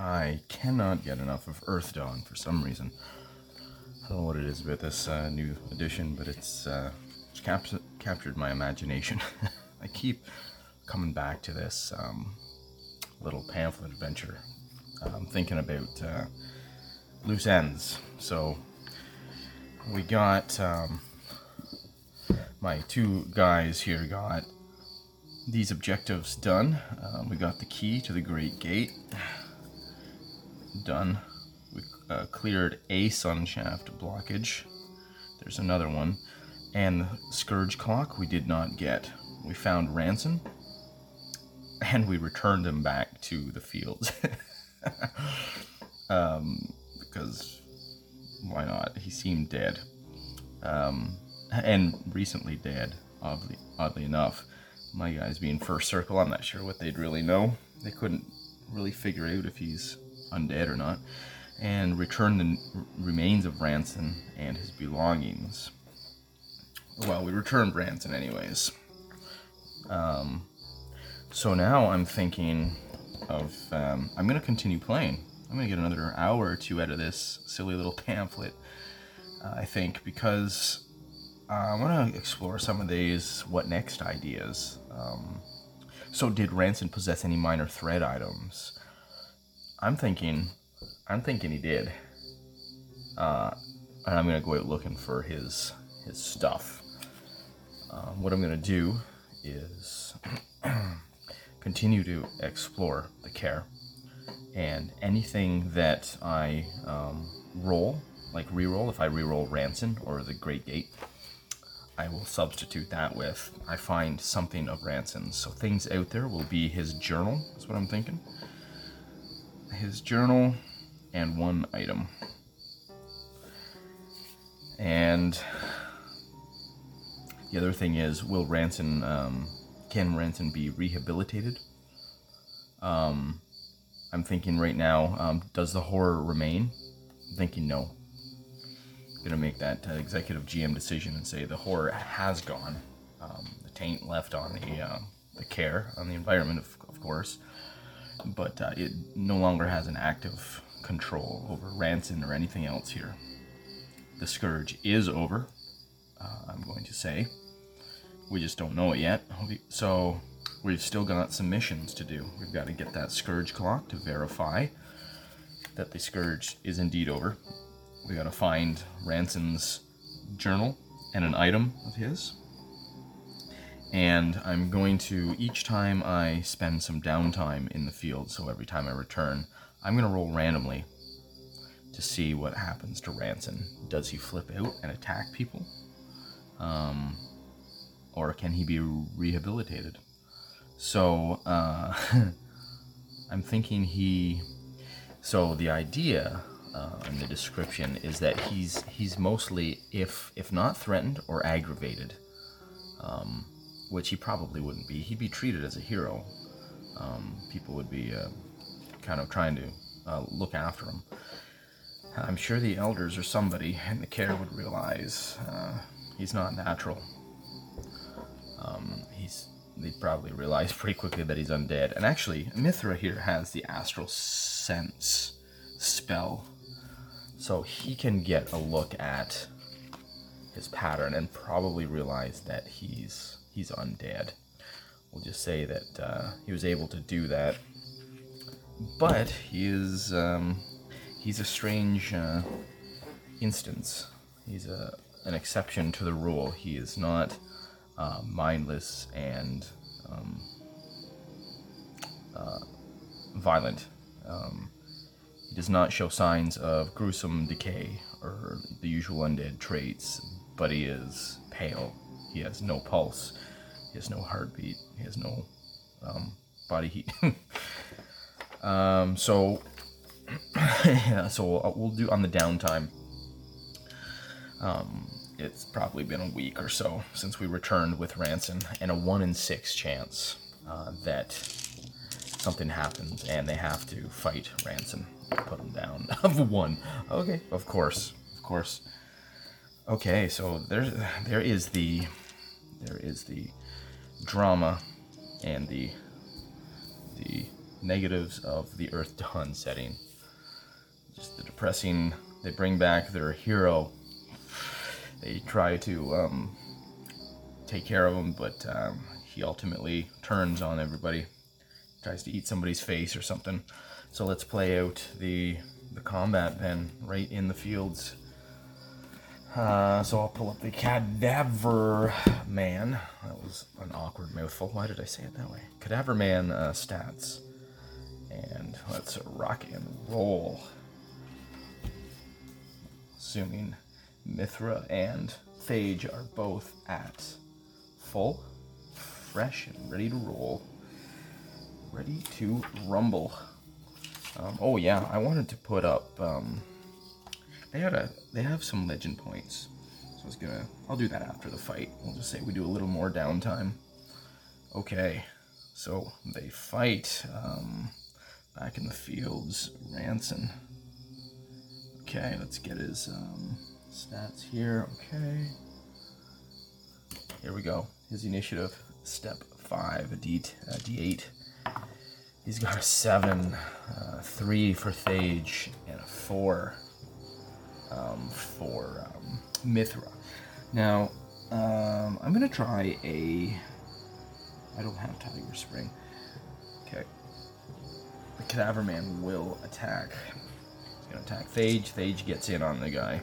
I cannot get enough of Earthdawn for some reason. I don't know what it is about this uh, new edition, but it's, uh, it's cap- captured my imagination. I keep coming back to this um, little pamphlet adventure. I'm thinking about uh, loose ends. So we got um, my two guys here got these objectives done. Um, we got the key to the Great Gate done. We uh, cleared a sun shaft blockage. There's another one. And the Scourge Clock we did not get. We found Ransom, and we returned him back to the fields. um, because why not? He seemed dead. Um, and recently dead, oddly, oddly enough. My guys being first circle, I'm not sure what they'd really know. They couldn't really figure out if he's undead or not. And return the remains of Ranson and his belongings. Well, we returned Ranson anyways. Um, so now I'm thinking of um, I'm gonna continue playing. I'm gonna get another hour or two out of this silly little pamphlet. Uh, I think because I want to explore some of these what next ideas. Um, so did Ranson possess any minor thread items? I'm thinking, I'm thinking he did. Uh, and I'm gonna go out looking for his his stuff. Um, what I'm gonna do is continue to explore the kaer and anything that I um, roll, like re-roll, if I re-roll Ranson or the Great Gate, I will substitute that with I find something of Ranson's. So things out there will be his journal. That's what I'm thinking. His journal and one item. And the other thing is, will Ranson, um, can Ranson be rehabilitated? Um, I'm thinking right now, um, does the horror remain? I'm thinking no. I'm gonna make that uh, executive GM decision and say the horror has gone. Um, the taint left on the uh, the kaer on the environment, of, of course, but uh, it no longer has an active control over Ranson or anything else here. The scourge is over. Uh, I'm going to say. We just don't know it yet. So we've still got some missions to do. We've got to get that Scourge clock to verify that the Scourge is indeed over. We got to find Ranson's journal and an item of his. And I'm going to, each time I spend some downtime in the field, so every time I return, I'm going to roll randomly to see what happens to Ranson. Does he flip out and attack people? Um, or can he be rehabilitated? So uh, I'm thinking he. So the idea uh, in the description is that he's he's mostly, if if not threatened or aggravated, um, which he probably wouldn't be. He'd be treated as a hero. Um, people would be uh, kind of trying to uh, look after him. I'm sure the elders or somebody in the kaer would realize uh, he's not natural. Um, he's they probably realize pretty quickly that he's undead. And actually, Mithra here has the astral sense spell. So he can get a look at his pattern and probably realize that he's he's undead. We'll just say that uh, he was able to do that. But he is um, he's a strange uh, instance. He's a an exception to the rule. He is not uh, mindless and um, uh, violent. Um, he does not show signs of gruesome decay or the usual undead traits, but he is pale. He has no pulse. He has no heartbeat. He has no um, body heat. um, so, yeah, so we'll do on the downtime. Um, it's probably been a week or so since we returned with Ranson, and a one in six chance uh, that something happens and they have to fight Ranson, put him down. Of one, okay, of course, of course. Okay, so there's there is the there is the drama and the the negatives of the Earthdawn setting. Just the depressing. They bring back their hero. They try to um, take care of him, but um, he ultimately turns on everybody. Tries to eat somebody's face or something. So let's play out the the combat then, right in the fields. Uh, so I'll pull up the Cadaver Man. That was an awkward mouthful. Why did I say it that way? Cadaver Man uh, stats. And let's rock and roll. Assuming Mithra and Phage are both at full, fresh, and ready to roll. Ready to rumble. Um, oh yeah, I wanted to put up. Um, they had a. They have some legend points, so I was gonna. I'll do that after the fight. We'll just say we do a little more downtime. Okay, so they fight um, back in the fields. Ranson. Okay, let's get his um, stats here. Okay. Here we go. His initiative, step five, a D, a D8. He's got a seven, uh, three for Phage, and a four um, for um, Mithra. Now, um, I'm gonna try a. I don't have Tiger Spring. Okay. The Cadaver Man will attack. He's gonna attack Phage. Phage gets in on the guy.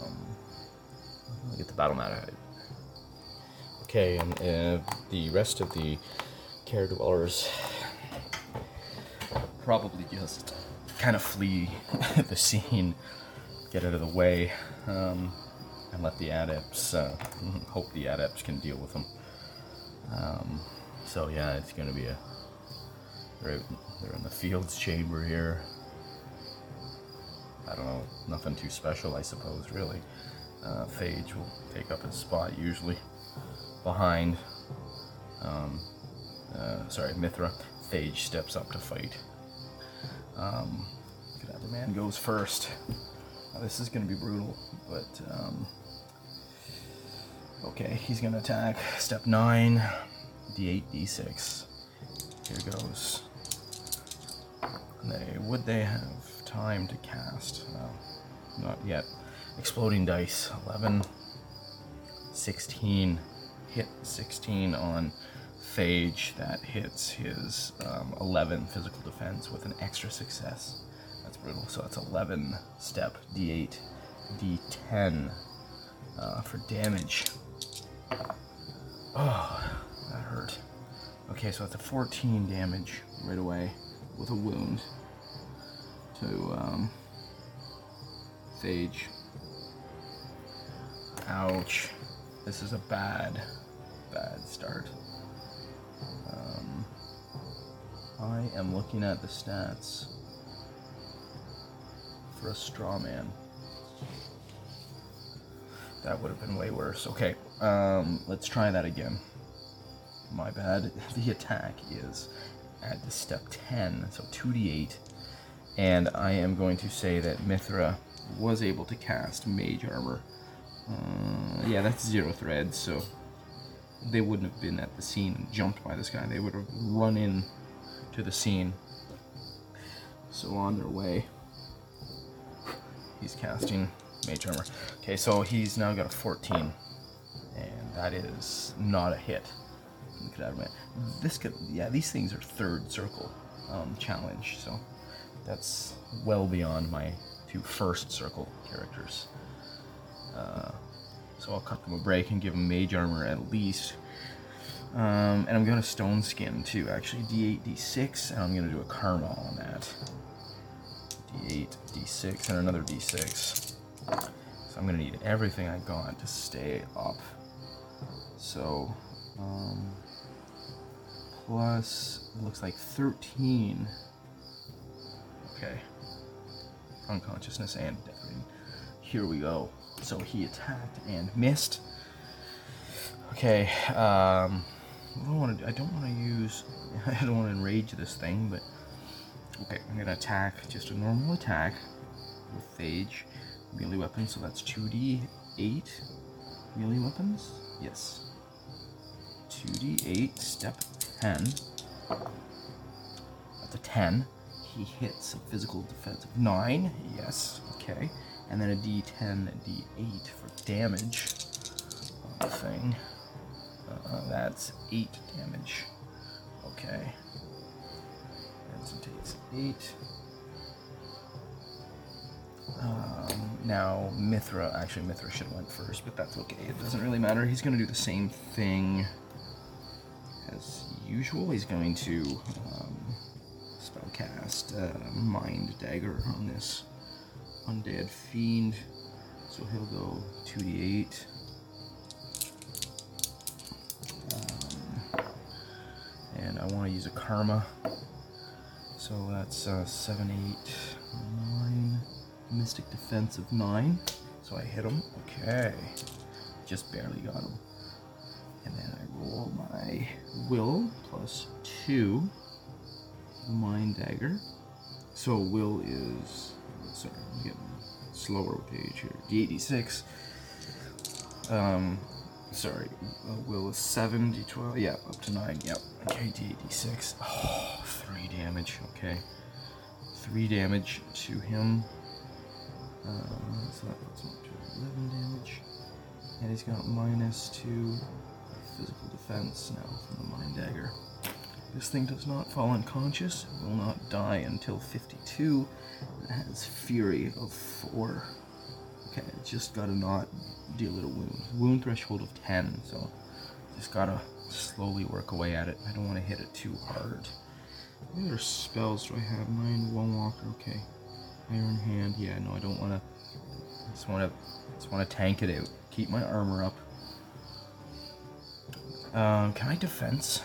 Um, get the battle mat out. Okay, and uh, the rest of the kaer dwellers probably just kind of flee the scene, get out of the way, um, and let the adepts, uh, hope the adepts can deal with them. Um, so yeah, it's going to be a, they're, they're in the fields chamber here. I don't know, nothing too special, I suppose, really. Uh, Phage will take up his spot usually behind, um, uh, sorry, Mithra. Phage steps up to fight. Um, Man goes first. This is going to be brutal, but um, okay, he's going to attack. Step 9, d8, d6. Here goes. They Would they have time to cast? No, not yet. Exploding dice 11, 16, hit 16 on phage that hits his um, 11 physical defense with an extra success. That's brutal. So that's 11 step d8, d10 uh, for damage. Oh, that hurt. Okay, so that's a 14 damage right away with a wound to um, Phage. Ouch. This is a bad, bad start. Um, I am looking at the stats for a straw man. That would have been way worse. Okay, um, let's try that again. My bad. The attack is at the step 10, so 2d8. And I am going to say that Mithra was able to cast Mage Armor. Uh, yeah, that's zero threads, so they wouldn't have been at the scene and jumped by this guy. They would have run in to the scene. So on their way, he's casting Mage Armor. Okay, so he's now got a 14, and that is not a hit. This could, yeah, these things are third circle um, challenge, so that's well beyond my two first circle characters. Uh, so I'll cut them a break and give them mage armor at least. Um, and I'm going to stone skin too, actually. D8, D6, and I'm going to do a karma on that. D8, D6, and another D6. So I'm to need everything I got to stay up. So, um, plus, looks like 13. Okay. Unconsciousness and deafening. Here we go. So he attacked and missed. Okay, um, I don't want to. I don't want to use. I don't want to enrage this thing, but okay, I'm gonna attack just a normal attack with Phage melee weapon. So that's two D eight melee weapons. Yes, two D eight. Step ten. That's a 10. He hits a physical defense of 9. Yes, okay. And then a d10, d8 for damage thing. Uh, that's 8 damage. Okay. 8. Um, now Mithra, actually Mithra should have went first, but that's okay. It doesn't really matter. He's going to do the same thing as usual. He's going to um, spellcast uh, Mind Dagger on this undead fiend. So he'll go 2d8. Um, and I want to use a Karma. So that's uh, 7, 8, 9. Mystic Defense of 9. So I hit him. Okay. Just barely got him. And then I roll my Will plus 2. Mind Dagger. So Will is. Sorry, I'm getting slower with the age here. D86. Um, sorry. Uh, Will is 7, D12. Yeah, up to 9. Yep. Okay, D86. Oh, 3 damage. Okay. 3 damage to him. Um, so that puts him up to 11 damage. And he's got minus 2 physical defense now from the Mind Dagger. This thing does not fall unconscious, will not die until 52. It has Fury of 4. Okay, just gotta not deal it a wound. Wound threshold of 10, so just gotta slowly work away at it. I don't want to hit it too hard. What other spells do I have? Mind, One Walker, okay. Iron Hand, yeah, no, I don't want to. Just want to, just want to tank it out. Keep my armor up. Um, can I defense?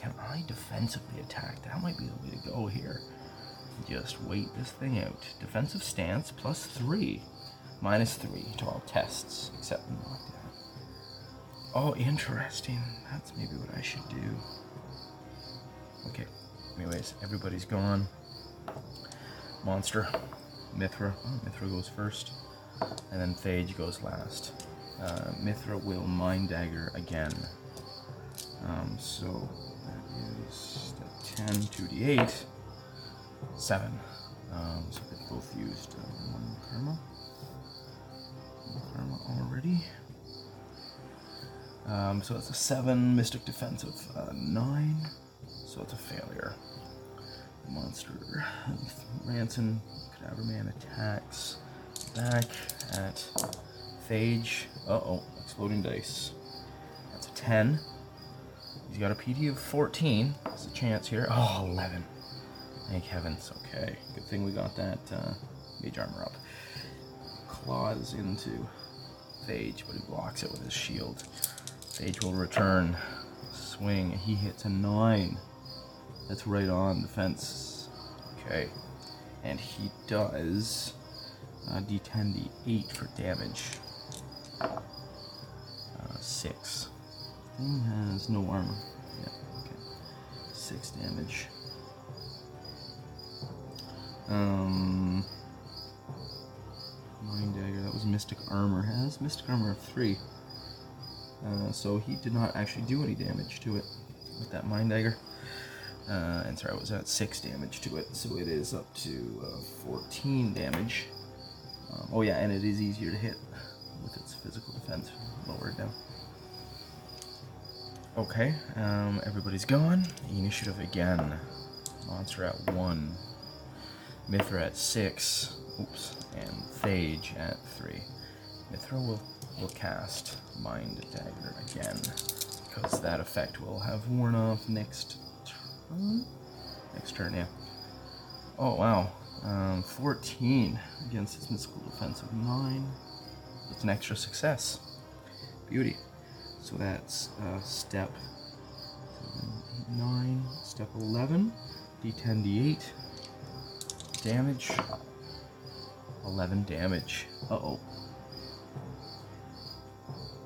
Can I defensively attack? That might be the way to go here. Just wait this thing out. Defensive stance plus three, minus three to all tests except in lockdown. Oh, interesting. That's maybe what I should do. Okay. Anyways, everybody's gone. Monster, Mithra. Oh, Mithra goes first, and then Phage goes last. Uh, Mithra will Mind Dagger again. Um, so that is the 10, 2d8, 7. Um, so they've both used uh, one karma. Karma already. Um, so it's a 7, Mystic Defense of uh, 9. So it's a failure. Monster Ranson Cadaver Man attacks back at Phage. Uh oh, exploding dice. That's a 10. He's got a PD of 14. There's a chance here. Oh, 11. Thank heavens. Okay. Good thing we got that uh, mage armor up. Claws into Phage, but he blocks it with his shield. Phage will return. Swing. He hits a 9. That's right on the fence. Okay. And he does uh, d10, d8 for damage. Uh, 6. Thing has no armor. Yeah, okay. 6 damage. Um. Mind Dagger, that was Mystic Armor. Has Mystic Armor of 3. Uh, so he did not actually do any damage to it with that Mind Dagger. Uh, and sorry, I was at 6 damage to it, so it is up to uh, 14 damage. Um, oh yeah, and it is easier to hit with its physical defense lowered down. Okay, um, everybody's gone. Initiative again. Monster at 1. Mithra at 6. Oops. And Phage at 3. Mithra will, will cast Mind Dagger again. Because that effect will have worn off next turn? Next turn, yeah. Oh, wow. Um, 14 against his mystical defense of 9. That's an extra success. Beauty. So that's uh, step 9, step 11, d10, d8, damage, 11 damage. Uh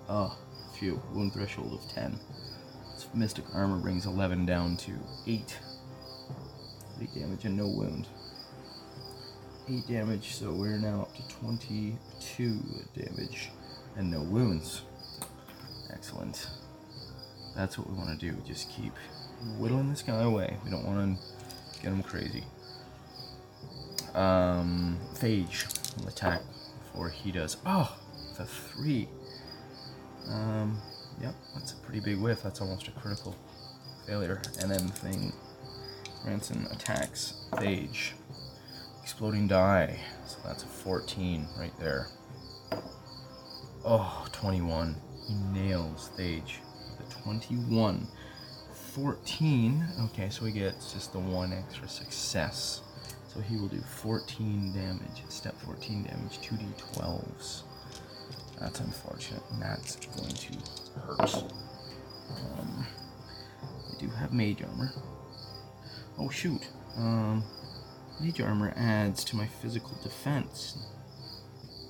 oh. Phew, wound threshold of 10. Its mystic armor brings 11 down to 8. 8 damage and no wound. 8 damage, so we're now up to 22 damage and no wounds. Excellent. That's what we want to do. Just keep whittling this guy away. We don't want to Get him crazy. Um, Phage will attack before he does. Oh, the three. Um, yep, that's a pretty big whiff. That's almost a critical failure. And then the thing, Ranson attacks Phage. Exploding die. So that's a 14 right there. Oh, 21. He nails Phage. The 21. 14. Okay, so he gets just the one extra success. So he will do 14 damage. Step 14 damage, 2d12s. That's unfortunate, and that's going to hurt. Um, I do have mage armor. Oh shoot. Um, mage armor adds to my physical defense.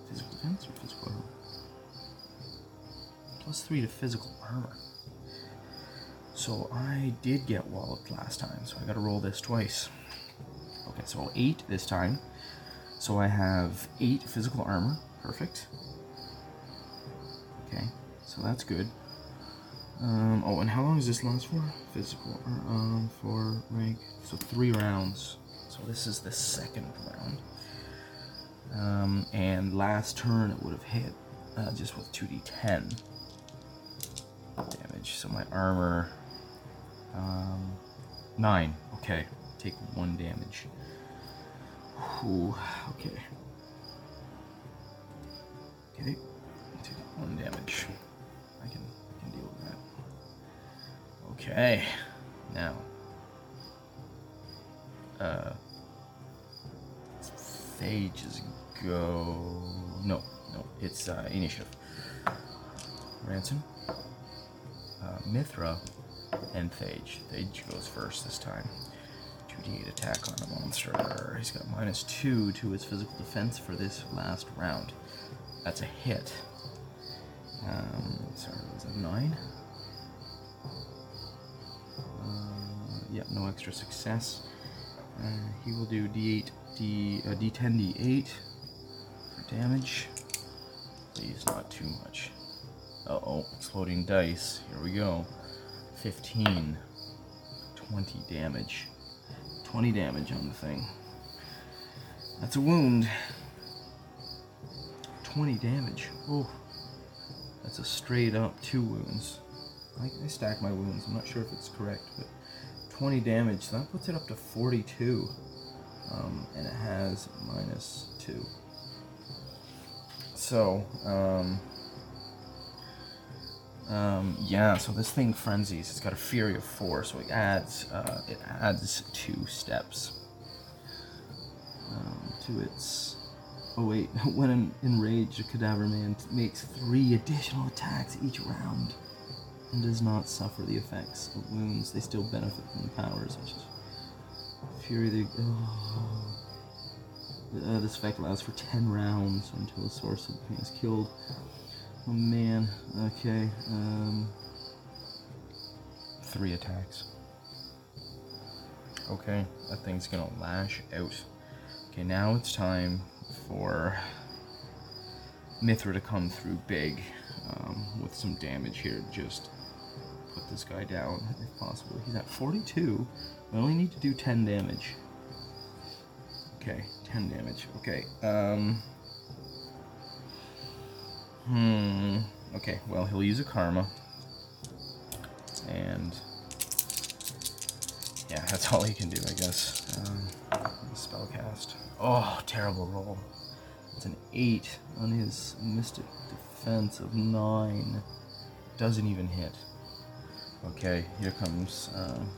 Physical defense or physical armor? Plus three to physical armor. So I did get walloped last time, so I gotta roll this twice. Okay, so eight this time. So I have eight physical armor. Perfect. Okay, so that's good. Um, oh, and how long does this last for? Physical, um, for rank. So three rounds. So this is the second round. Um, and last turn it would have hit uh, just with 2d10 damage. So my armor, um, nine. Okay, take one damage. Ooh, okay. Okay, take one damage. I can, I can deal with that. Okay, now. Uh, Phage's go. No, no, it's uh, initiative. Ransom, uh, Mithra, and Phage. Phage goes first this time. 2d8 attack on the monster. He's got minus 2 to his physical defense for this last round. That's a hit. Um, sorry, was that 9? Uh, yep, no extra success. Uh, he will do d8, d, uh, d10, d8 for damage. Please, not too much. Uh oh, exploding dice. Here we go. 15, 20 damage. 20 damage on the thing. That's a wound. 20 damage. Oh, that's a straight up two wounds. I, I stack my wounds. I'm not sure if it's correct, but 20 damage. So that puts it up to 42. Um, and it has minus two. So, um, um, yeah, so this thing frenzies. It's got a fury of four, so it adds uh, it adds two steps um, to its. Oh wait, when an enraged, a cadaver man makes three additional attacks each round and does not suffer the effects of wounds. They still benefit from the powers, which is fury. Oh. uh, this effect lasts for ten rounds until the source of the pain is killed. Oh man, okay. Um, three attacks. Okay, that thing's gonna lash out. Okay, now it's time for Mithra to come through big um, with some damage here. Just put this guy down if possible. He's at 42. We only need to do 10 damage. Okay, 10 damage. Okay, um. Hmm. Okay, well, he'll use a karma. And. Yeah, that's all he can do, I guess. Um, spellcast. Oh, terrible roll. It's an 8 on his mystic defense of 9. Doesn't even hit. Okay, here comes. Um,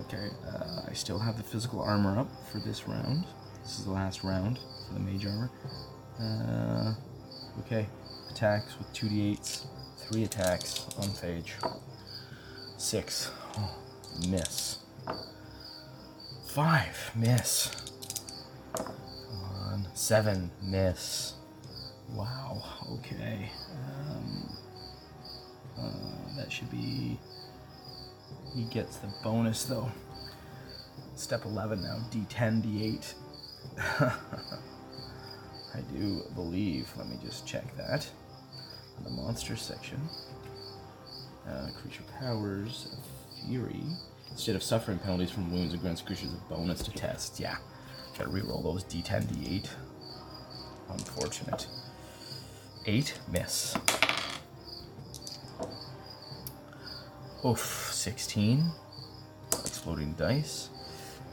okay, uh, I still have the physical armor up for this round. This is the last round for the mage armor. Uh, okay, attacks with 2d8s, 3 attacks on Phage. 6, oh, miss. 5, miss. Come on, 7, miss. Wow, okay. Um, uh, that should be. He gets the bonus though. Step 11 now, d10, d8. Do believe. Let me just check that. The monster section. Uh, creature powers, Fury. Instead of suffering penalties from wounds, it grants creatures a bonus to tests. Yeah, gotta reroll those d10, d8. Unfortunate. Eight, miss. Oof, 16. Exploding dice.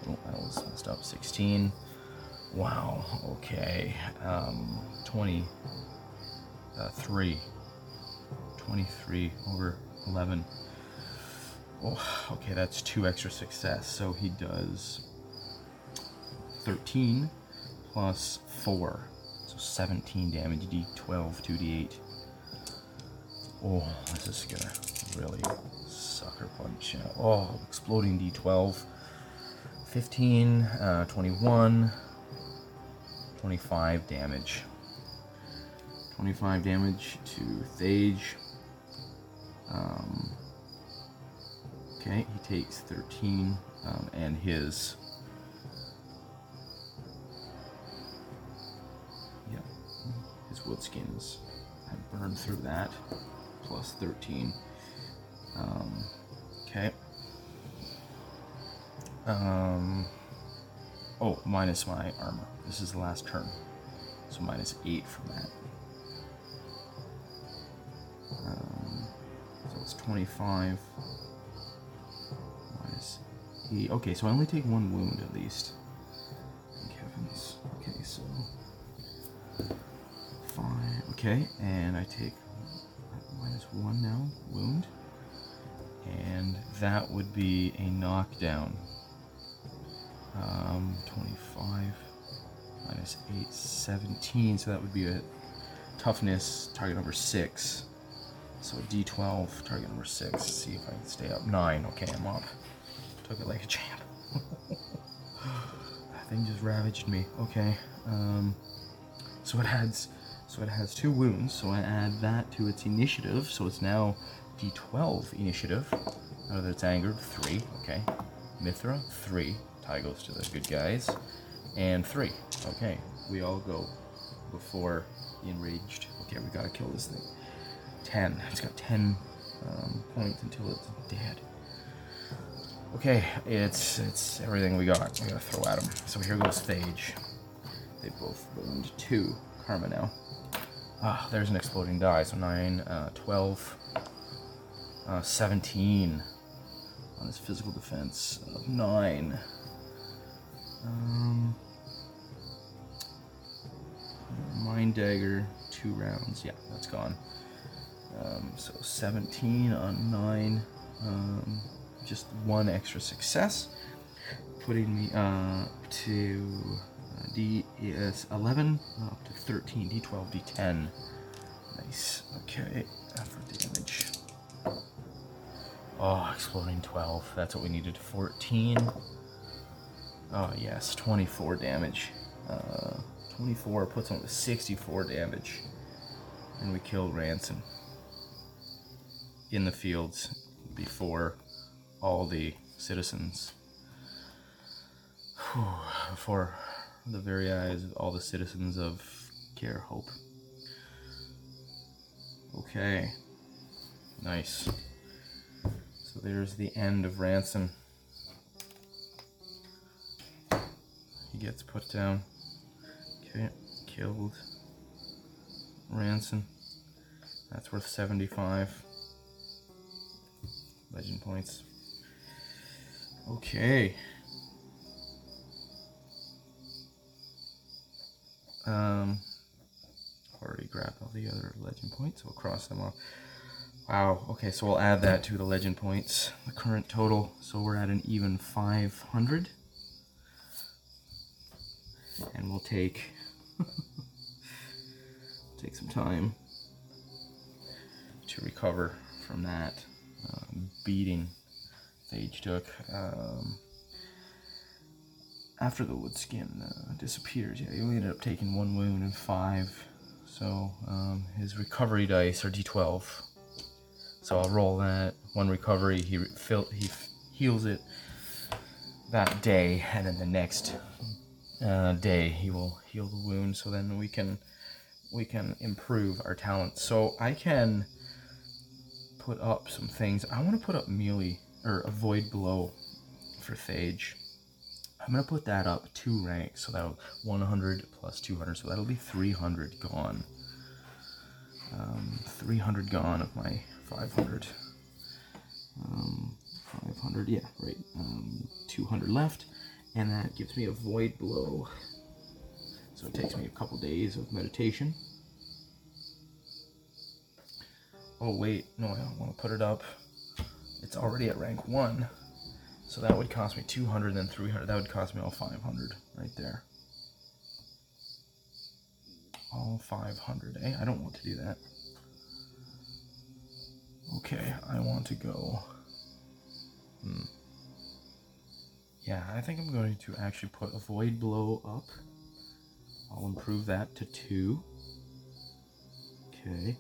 Oh, that was messed up. 16. Wow, okay. Um, 23. Uh, 23 over 11. Oh, okay, that's two extra success. So he does 13 plus 4. So 17 damage, d12, 2d8. Oh, this is gonna really sucker punch. Oh, exploding d12. 15, uh, 21, 25 damage. 25 damage to Phage. Um, okay, he takes 13, um, and his. Yeah, his wood skins have burned through that, plus 13. Um, okay. Um, oh, minus my armor. This is the last turn. So minus 8 from that. Um, so it's 25. Minus 8. Okay, so I only take one wound at least. Thank heavens. Okay, so. 5. Okay, and I take minus 1 now. Wound. And that would be a knockdown. Um, 25 minus 8, 17. So that would be a toughness target number 6. So a d12 target number 6. Let's see if I can stay up. 9. Okay, I'm up. Took it like a champ. that thing just ravaged me. Okay. Um, so it has so it has two wounds. So I add that to its initiative. So it's now d12 initiative. Now that it's angered, 3. Okay. Mithra, 3. Tie goes to the good guys. And 3. Okay. We all go before the enraged. Okay, we gotta kill this thing. 10. It's got 10 um, points until it's dead. Okay, it's it's everything we got. We gotta throw at him. So here goes Phage. They both burned 2 karma now. Ah, there's an exploding die. So 9, uh, 12, uh, 17 on his physical defense of 9. Um, Mind Dagger, 2 rounds. Yeah, that's gone. Um, so 17 on 9. Um, just one extra success. Putting me uh, to uh, D is 11 up to 13, D12, D10. Nice. Okay, after damage. Oh, exploding 12. That's what we needed. 14. Oh, yes, 24 damage. Uh, 24 puts him to 64 damage. And we killed Ransom in the fields before all the citizens. Whew, before the very eyes of all the citizens of Kaer Hope. Okay. Nice. So there's the end of Ransom. Gets put down. Okay, killed. Ransom. That's worth 75 legend points. Okay. Um, already grabbed all the other legend points. We'll cross them off. Wow. Okay, so we'll add that to the legend points. The current total. So we're at an even 500. And we'll take take some time to recover from that uh, beating Phage took. Um, after the wood skin uh, disappears, yeah, he only ended up taking one wound and five. So um, his recovery dice are d12. So I'll roll that one recovery. He fill, he heals it that day, and then the next uh, day he will heal the wound. So then we can we can improve our talent. So I can put up some things. I want to put up melee or avoid blow for Phage. I'm gonna put that up two ranks, so that'll 100 plus 200, so that'll be 300 gone. Um, 300 gone of my 500. Um, 500, yeah, right. Um, 200 left, and that gives me avoid blow. So it takes me a couple days of meditation. Oh wait, no, I don't want to put it up. It's already at rank one. So that would cost me 200, then 300. That would cost me all 500 right there. All 500, eh? I don't want to do that. Okay, I want to go. Hmm. Yeah, I think I'm going to actually put avoid blow up. I'll improve that to two. Okay,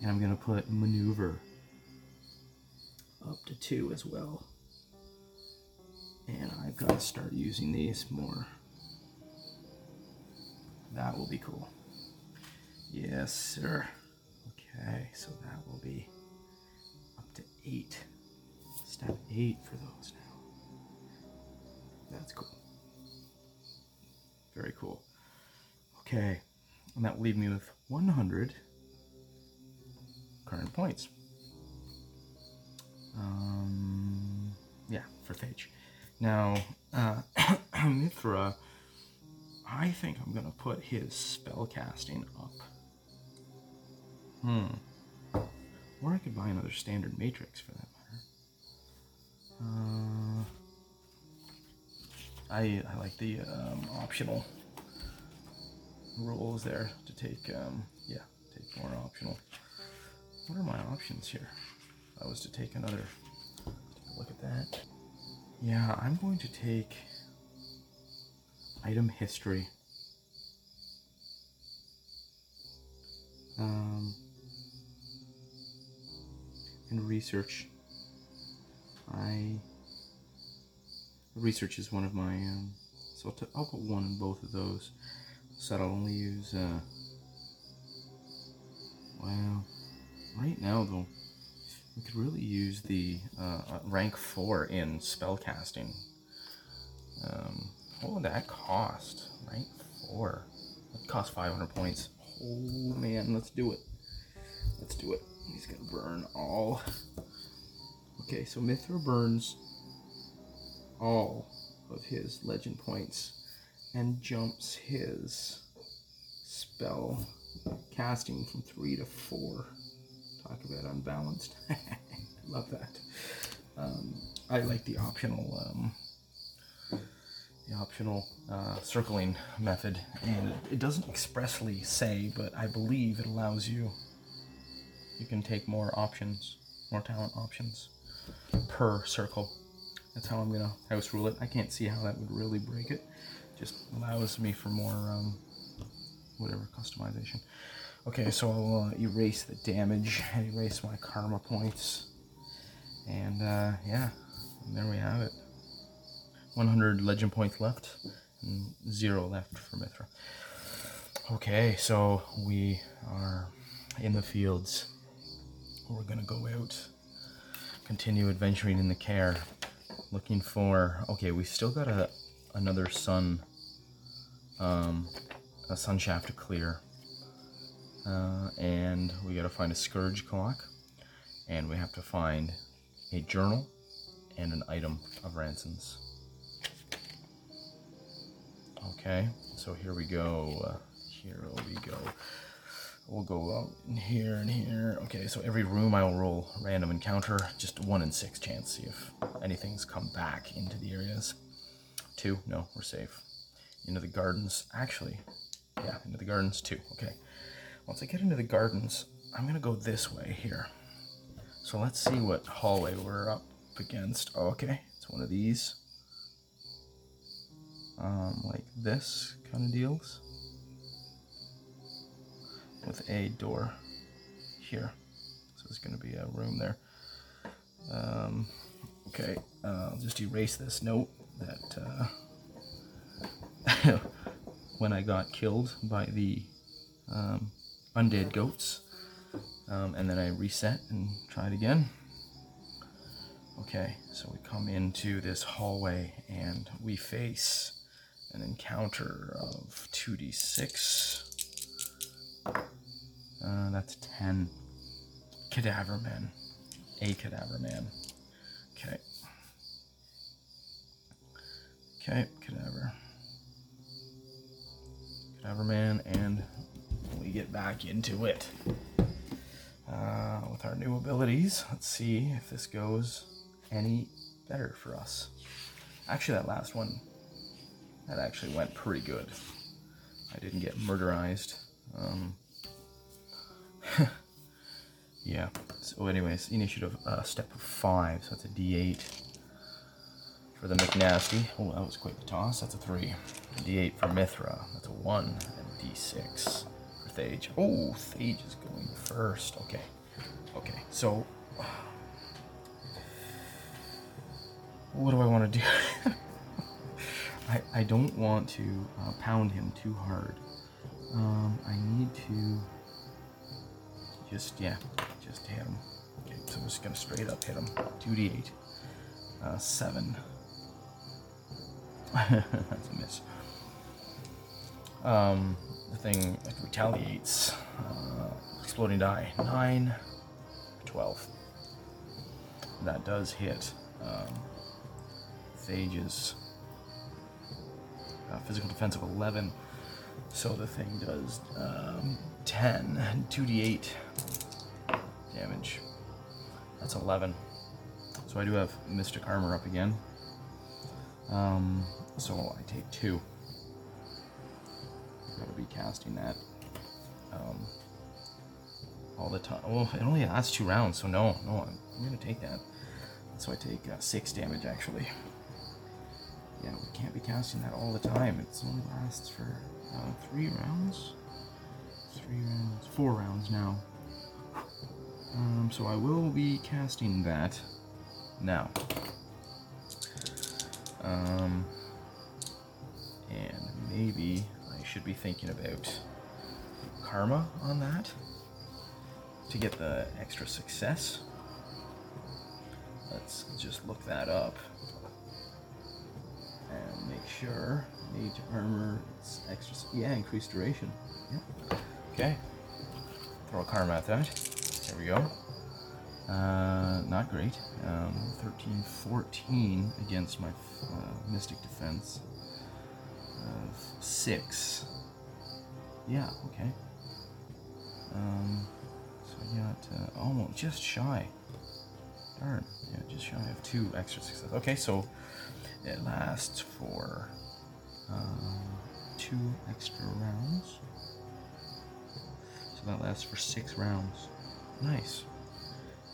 and I'm going to put maneuver up to two as well. And I've got to start using these more. That will be cool. Yes, sir. Okay, so that will be up to eight. Step eight for those now. That's cool. Very cool. Okay, and that will leave me with 100 current points. Um, yeah, for Phage. Now, uh, Mithra, I think I'm going to put his spell casting up. Hmm. Or I could buy another standard matrix for that matter. Uh, I, I like the um, optional rules there to take, um, yeah, take more optional. What are my options here? If I was to take another, take look at that. Yeah, I'm going to take item history. Um, and research. I research is one of my um, so I'll, t- I'll put one in both of those. So I'll only use uh. Well, right now though, we could really use the uh, uh, rank 4 in spellcasting. Um, what would that cost? Rank 4. That cost 500 points. Oh man, let's do it. Let's do it. He's gonna burn all. Okay, so Mithra burns all of his legend points and jumps his spell casting from 3 to 4. Talk about unbalanced. Love that. Um, I like the optional um, the optional uh, circling method, and it doesn't expressly say, but I believe it allows you. You can take more options, more talent options per circle. That's how I'm gonna house rule it. I can't see how that would really break it. Just allows me for more um, whatever customization. Okay, so I'll uh, erase the damage and erase my karma points. And uh, yeah, and there we have it. 100 legend points left and zero left for Mithra. Okay, so we are in the fields. We're gonna go out, continue adventuring in the kaer, looking for. Okay, we still got a another sun, um, a sun shaft to clear. Uh, and we gotta find a scourge clock, and we have to find a journal and an item of Ranson's. Okay, so here we go. Uh, here we go. We'll go out in here and here. Okay, so every room I will roll random encounter, just one in six chance, see if anything's come back into the areas. Two, no, we're safe. Into the gardens, actually, yeah, into the gardens, two, okay. Once I get into the gardens, I'm gonna go this way here. So let's see what hallway we're up against. Oh, okay, it's one of these. Um, like this kind of deals. With a door here. So there's gonna be a room there. Um, okay, uh, I'll just erase this note that uh, when I got killed by the um, undead goats. Um, and then I reset and try it again. Okay, so we come into this hallway and we face an encounter of 2d6. Uh, that's 10. Cadaver man. A cadaver man. Okay. Okay, cadaver. Cadaver man, and we get back into it. Uh, with our new abilities, let's see if this goes any better for us. Actually, that last one, that actually went pretty good. I didn't get murderized. Um, yeah. So, anyways, initiative uh, step five. So that's a D8 for the McNasty. Oh, that was quite the toss. That's a three. A D8 for Mithra. That's a one. And D6 for Phage. Oh, Phage is going first. Okay. Okay. So, what do I want to do? I, I don't want to uh, pound him too hard. Um, I need to just, yeah, just hit him. Okay, so I'm just to straight up hit him. 2d8. Uh, 7. That's a miss. Um, the thing retaliates. Uh, exploding die. 9. 12. That does hit. Um, Phage's uh, physical defense of 11. So the thing does um, 10, 2d8 damage. That's 11. So I do have Mystic Armor up again. Um, so I take 2. I'm going to be casting that um, all the time. Well, it only lasts 2 rounds, so no, no, I'm, I'm to take that. So I take uh, 6 damage actually. Yeah, we can't be casting that all the time. It only lasts for uh, three rounds. Three rounds, four rounds now. Um, so I will be casting that now. Um, and maybe I should be thinking about karma on that to get the extra success. Let's just look that up and make sure. Mage armor it's extra yeah increased duration. Okay. Throw a karma at that there we go. Uh, not great. Um, 13 14 against my uh, mystic defense of 6 yeah okay. Um, so I got uh, almost just shy. Darn. Yeah just shy of two extra success. Okay so it lasts for um, two extra rounds. So that lasts for six rounds. Nice.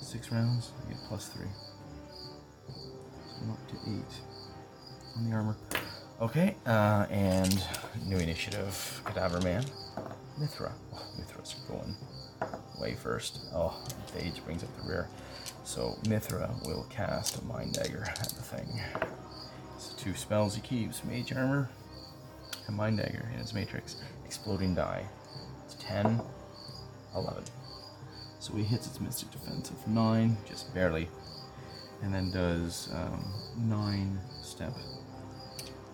Six rounds, I get plus three. So I'm up to eight on the armor. Okay, uh, and new initiative, Cadaver Man. Mithra. Oh, Mithra's going way first. Oh, Phage brings up the rear. So Mithra will cast a Mind Dagger at the thing it's two spells he keeps Mage Armor and Mind Dagger in his Matrix. Exploding Die. It's 10, 11. So he hits its Mystic Defense of 9, just barely, and then does um, 9 step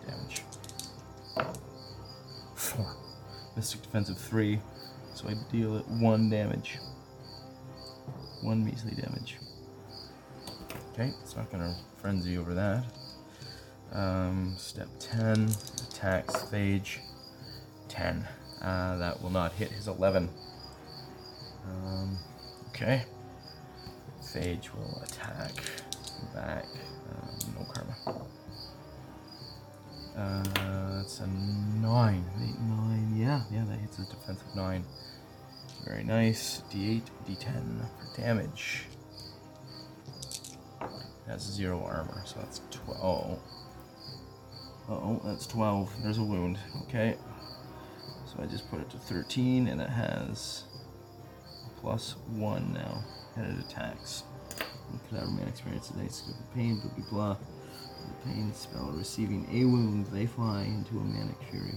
damage. 4. Mystic Defense of 3, so I deal it 1 damage. 1 measly damage. Okay, it's not gonna frenzy over that. Um, step 10, attacks Phage. 10. Uh, that will not hit his 11. Um, okay. Phage will attack back. Um, no karma. Uh, that's a 9. 8, 9. Yeah, yeah, that hits his defensive 9. Very nice. D8, D10 for damage. It has 0 armor, so that's 12. Uh oh, that's 12. There's a wound. Okay. So I just put it to 13, and it has plus 1 now. And it attacks. Cadaver man experiences a scope of pain, blah blah blah. The pain spell receiving a wound, they fly into a manic fury.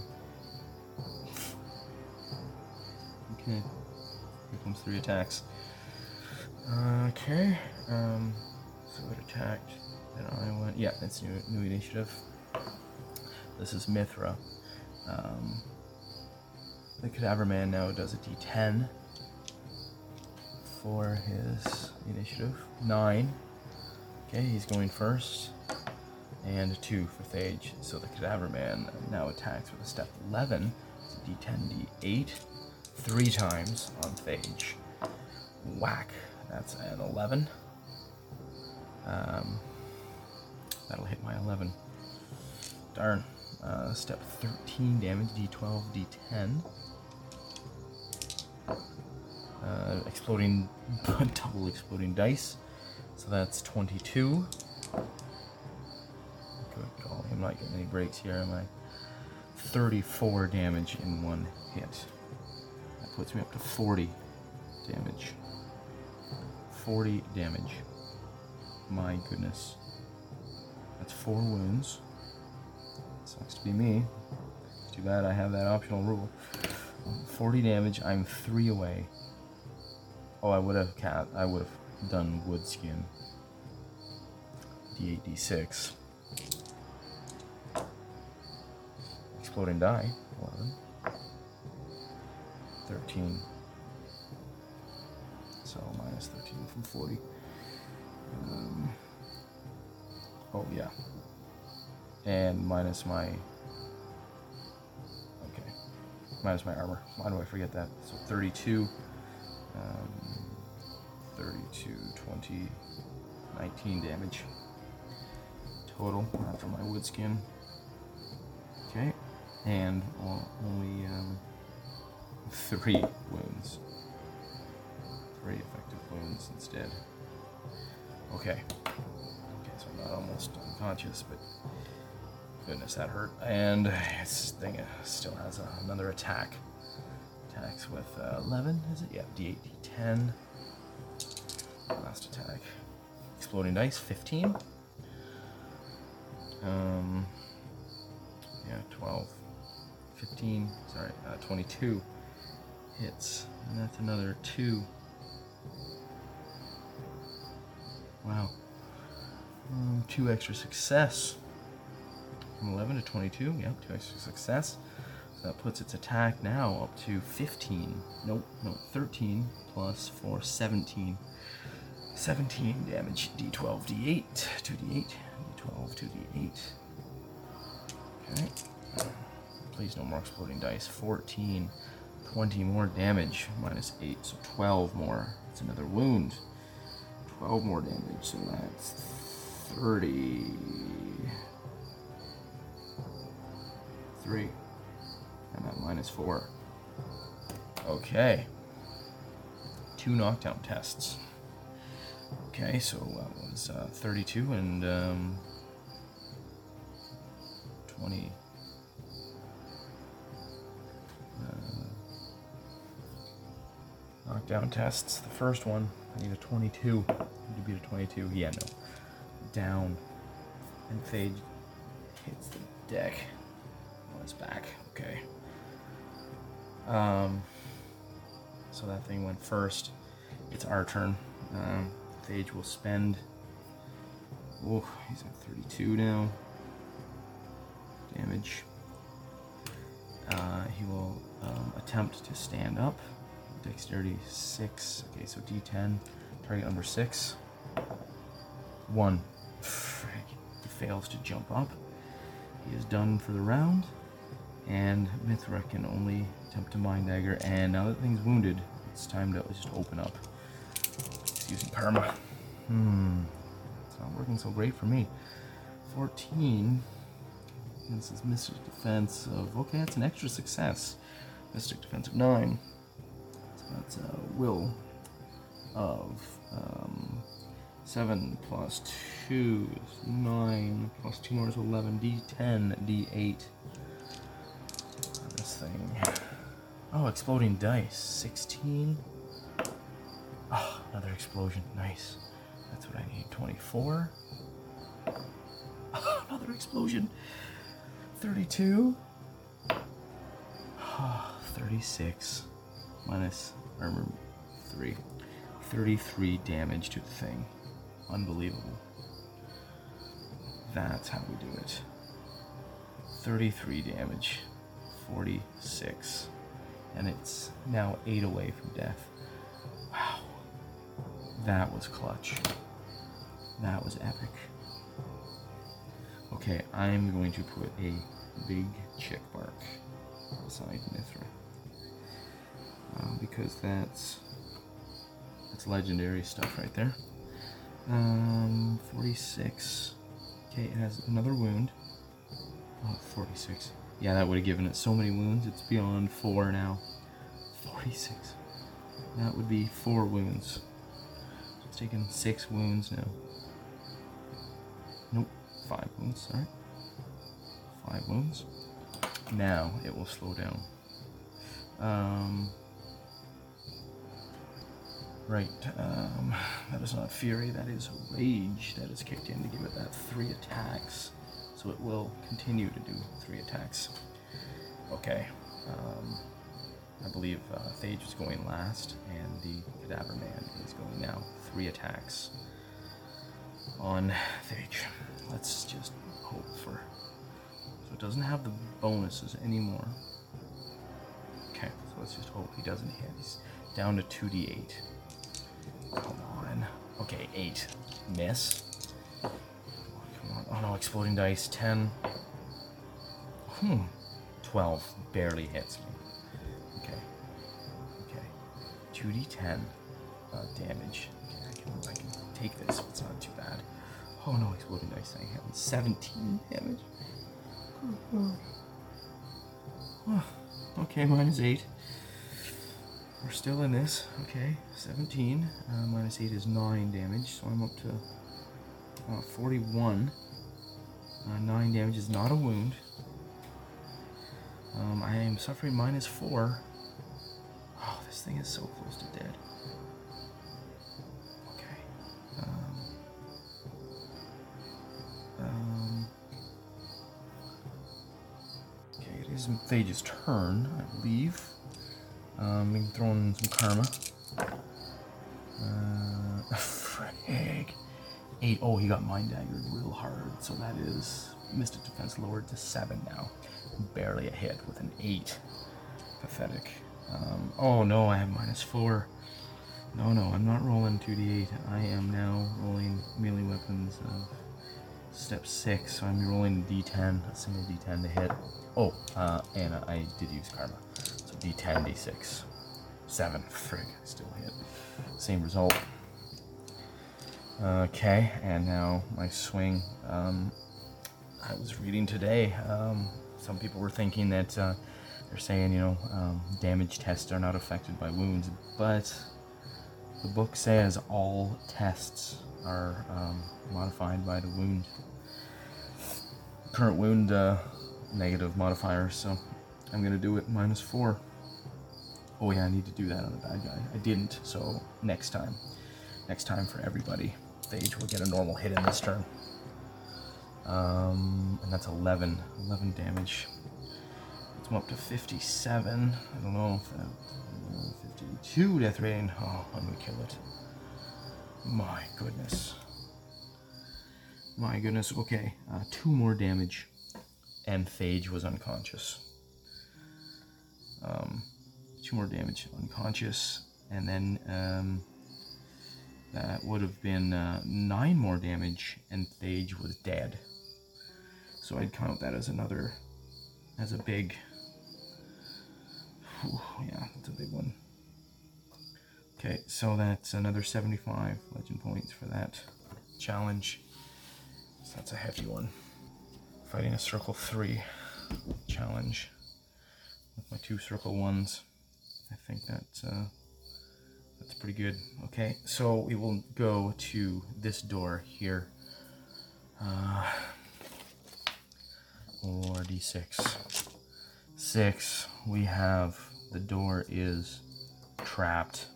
Okay. Here comes three attacks. Okay. Um, so it attacked. Then I went. Yeah, it's new, new initiative. This is Mithra. Um, the Cadaver Man now does a d10 for his initiative. Nine. Okay, he's going first. And two for Phage. So the Cadaver Man now attacks with a step 11. It's a d10, d8. Three times on Phage. Whack. That's an 11. Um, that'll hit my 11. Darn. Uh, step 13 damage, d12, d10. Uh, exploding, double exploding dice. So that's 22. Good call. I'm not getting any breaks here, am I? 34 damage in one hit. That puts me up to 40 damage. 40 damage. My goodness. That's four wounds. Sucks to be me. Too bad I have that optional rule. 40 damage, I'm three away. Oh, I would have cat. I would have done wood skin. D8, D6. Exploding die. 11. 13. So minus 13 from 40. Um, oh, yeah. And minus my. Okay. Minus my armor. Why do I forget that? So 32. Um, 32, 20, 19 damage total uh, for my wood skin. Okay, and only um, three wounds. Three effective wounds instead. Okay. Okay, so I'm not almost unconscious, but goodness, that hurt. And this thing still has another attack. Attacks with uh, 11, is it? Yeah, d8, d10. Last attack. Exploding dice, 15. Um, yeah, 12. 15, sorry, uh, 22 hits. And that's another 2. Wow. Um, two extra success. From 11 to 22, yep, two extra success. So that puts its attack now up to 15. Nope, no, 13 plus 4, 17. 17 damage, d12, d8, 2d8, d12, 2d8. Okay. Uh, please no more exploding dice. 14, 20 more damage, minus 8, so 12 more. It's another wound. 12 more damage, so that's 30. 3. And that minus 4. Okay. Two knockdown tests. Okay, so that was uh, 32 and um, 20. Uh, knockdown tests. The first one, I need a 22. Need to beat a 22. Yeah, no. Down. And Phage hits the deck on his back. Okay. Um, so that thing went first. It's our turn. Um, Phage will spend. Oh, he's at 32 now. Damage. Uh, he will um, attempt to stand up. Dexterity 6. Okay, so D10. Target number 6. 1. He fails to jump up. He is done for the round. And Mithra can only attempt to Mind Dagger. And now that thing's wounded, it's time to just open up using karma. Hmm. It's not working so great for me. 14. This is Mystic Defense of. Okay, that's an extra success. Mystic Defense of 9. So that's a will of um, 7 plus 2 is 9 plus 2 more is 11. D10, D8. This thing. Oh, exploding dice. 16. Another explosion. Nice. That's what I need. 24. Oh, another explosion. 32. Oh, 36. Minus armor 3. 33 damage to the thing. Unbelievable. That's how we do it. 33 damage, 46. And it's now 8 away from death. That was clutch. That was epic. Okay, I'm going to put a big chick bark beside Mithra. Um, because that's that's legendary stuff right there. Um, 46. Okay, it has another wound. Oh, 46. Yeah, that would have given it so many wounds. It's beyond four now. 46. That would be four wounds. Taken six wounds now. Nope, five wounds, sorry. Five wounds. Now it will slow down. Um, right, um, that is not fury, that is rage that is kicked in to give it that three attacks. So it will continue to do three attacks. Okay, um, I believe uh, Phage is going last, and the Cadaver Man is going now. Three attacks on Phage. Let's just hope for. So it doesn't have the bonuses anymore. Okay, so let's just hope he doesn't hit. He's down to 2d8. Come on. Okay, 8. Miss. Come on. Oh no, exploding dice. 10. Hmm. 12. Barely hits me. Okay. Okay. 2d10 uh, damage. I can, take this. It's not too bad. Oh no, exploding dice. I have 17 damage. Oh, okay, minus 8. We're still in this. Okay, 17. Uh, minus 8 is 9 damage, so I'm up to uh, 41. Uh, 9 damage is not a wound. Um, I am suffering minus 4. Oh, this thing is so close to dead. Okay, it is Phage's turn, I believe. Um, we can throw in some karma. Uh, frig. Eight. Oh, he got mind daggered real hard, so that is Mystic Defense lowered to seven now. Barely a hit with an eight. Pathetic. Um, oh no, I have minus four. No, no, I'm not rolling 2d8. I am now rolling melee weapons step six, so I'm rolling d10, a single d10 to hit. Oh, uh, and I did use karma. So d10, d6. Seven. Frig, still hit. Same result. Okay, and now my swing. Um, I was reading today. Um, some people were thinking that uh, they're saying, you know, um, damage tests are not affected by wounds, but the book says all tests are um, modified by the wound. Current wound uh, negative modifier, so I'm gonna do it minus four. Oh yeah, I need to do that on the bad guy. I didn't, so next time. Next time for everybody. Phage will get a normal hit in this turn. Um, and that's 11. 11 damage. Let's up to 57. I don't know if that, uh, 52 death rating. Oh, I'm gonna kill it. My goodness. My goodness. Okay, uh, two more damage. And Phage was unconscious. Um, two more damage, unconscious. And then um, that would have been uh, nine more damage, and Phage was dead. So I'd count that as another, as a big, whew, yeah, that's a big one. Okay, so that's another 75 legend points for that challenge. So that's a heavy one. Fighting a circle three challenge with my two circle ones. I think that uh, that's pretty good. Okay, so we will go to this door here. Uh, or d6. Six. We have the door is trapped.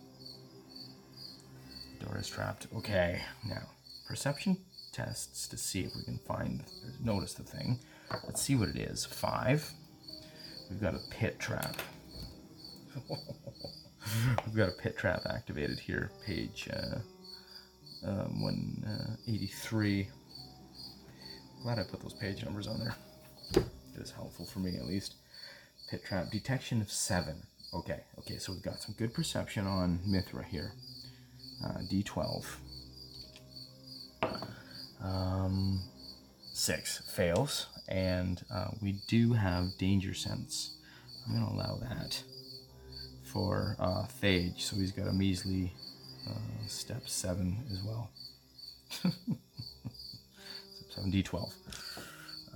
Door is trapped. Okay, now perception tests to see if we can find notice the thing. Let's see what it is. Five. We've got a pit trap. We've got a pit trap activated here, page uh, um, 183. Glad I put those page numbers on there. It is helpful for me at least. Pit trap detection of seven. Okay, okay, so we've got some good perception on Mithra here. Uh, D12. Um, six fails, and uh, we do have danger sense. I'm gonna allow that for uh, so he's got a measly uh, step seven as well. step seven D12.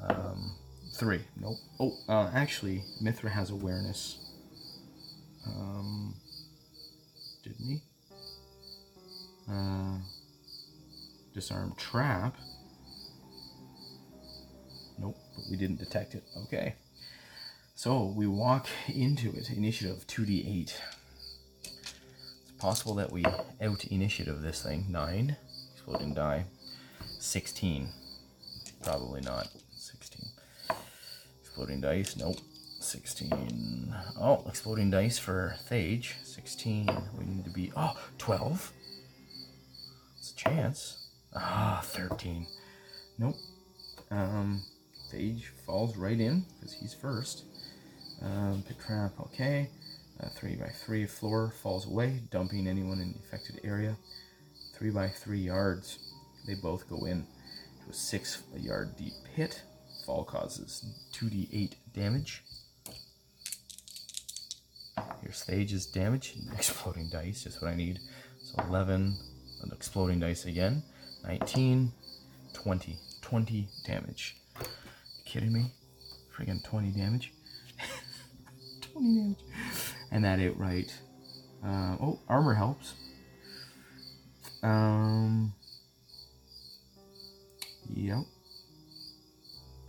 Um, three. Nope. Oh, uh, actually, Mithra has awareness. Um, didn't he? Uh, disarm trap. Nope, but we didn't detect it. Okay. So we walk into it. Initiative 2d8. It's possible that we out initiative this thing. 9. Exploding die. 16. Probably not. 16. Exploding dice. Nope. 16. Oh, exploding dice for Phage. 16. We need to be. Oh, 12. Chance. Ah, 13. Nope. Um, Phage falls right in because he's first. Um, pit trap, okay. Uh, 3 by 3 floor falls away, dumping anyone in the affected area. 3 by 3 yards. They both go in to a 6 yard deep pit. Fall causes 2d8 damage. Here's Phage's damage. Exploding dice, just what I need. So 11, an exploding dice again. 19, 20. 20 damage. You kidding me? Friggin' 20 damage. 20 damage. And that outright. Uh, oh, armor helps. Um. Yep.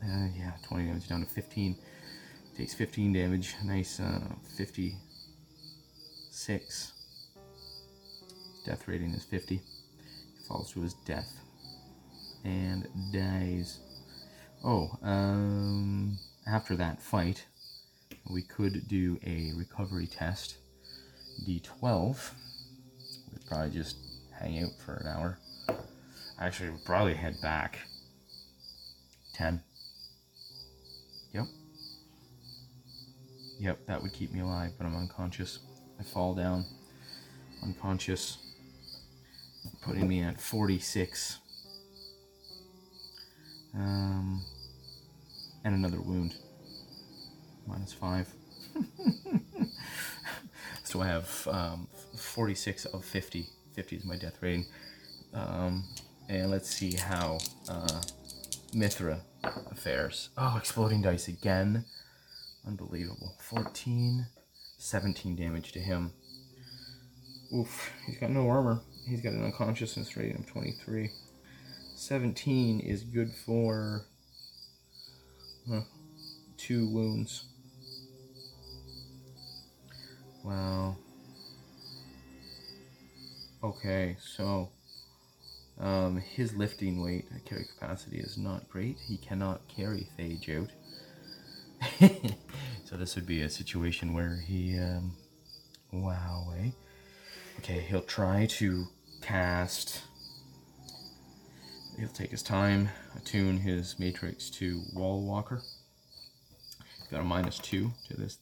Uh, yeah, 20 damage down to 15. Takes 15 damage. Nice uh, 56. Death rating is 50. He falls to his death. And dies. Oh, um, after that fight, we could do a recovery test. D12. We'd probably just hang out for an hour. Actually, we'd probably head back. 10. Yep. Yep, that would keep me alive, but I'm unconscious. I fall down. Unconscious. Putting me at 46. Um, and another wound. Minus 5. so I have um, 46 of 50. 50 is my death rating. Um, and let's see how uh, Mithra fares. Oh, exploding dice again. Unbelievable. 14, 17 damage to him. Oof, he's got no armor. He's got an unconsciousness rating of 23. 17 is good for huh, two wounds. Wow. Okay, so um, his lifting weight, carry capacity is not great. He cannot carry Phage out. so this would be a situation where he, um, wow, eh? Okay, he'll try to cast. He'll take his time, attune his matrix to Wall Walker. Got a minus two to this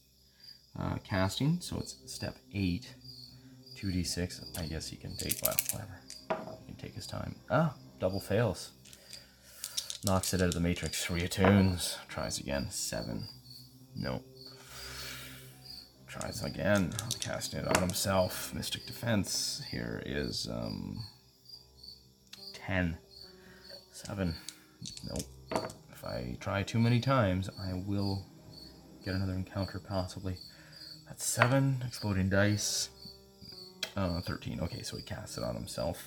uh, casting, so it's step eight, 2d6. I guess he can take, well, whatever. He can take his time. Ah, double fails. Knocks it out of the matrix, reattunes, tries again, seven. Nope. Tries again, casting it on himself. Mystic Defense here is um, 10. 7. Nope. If I try too many times, I will get another encounter possibly. That's 7. Exploding dice. Uh, 13. Okay, so he casts it on himself.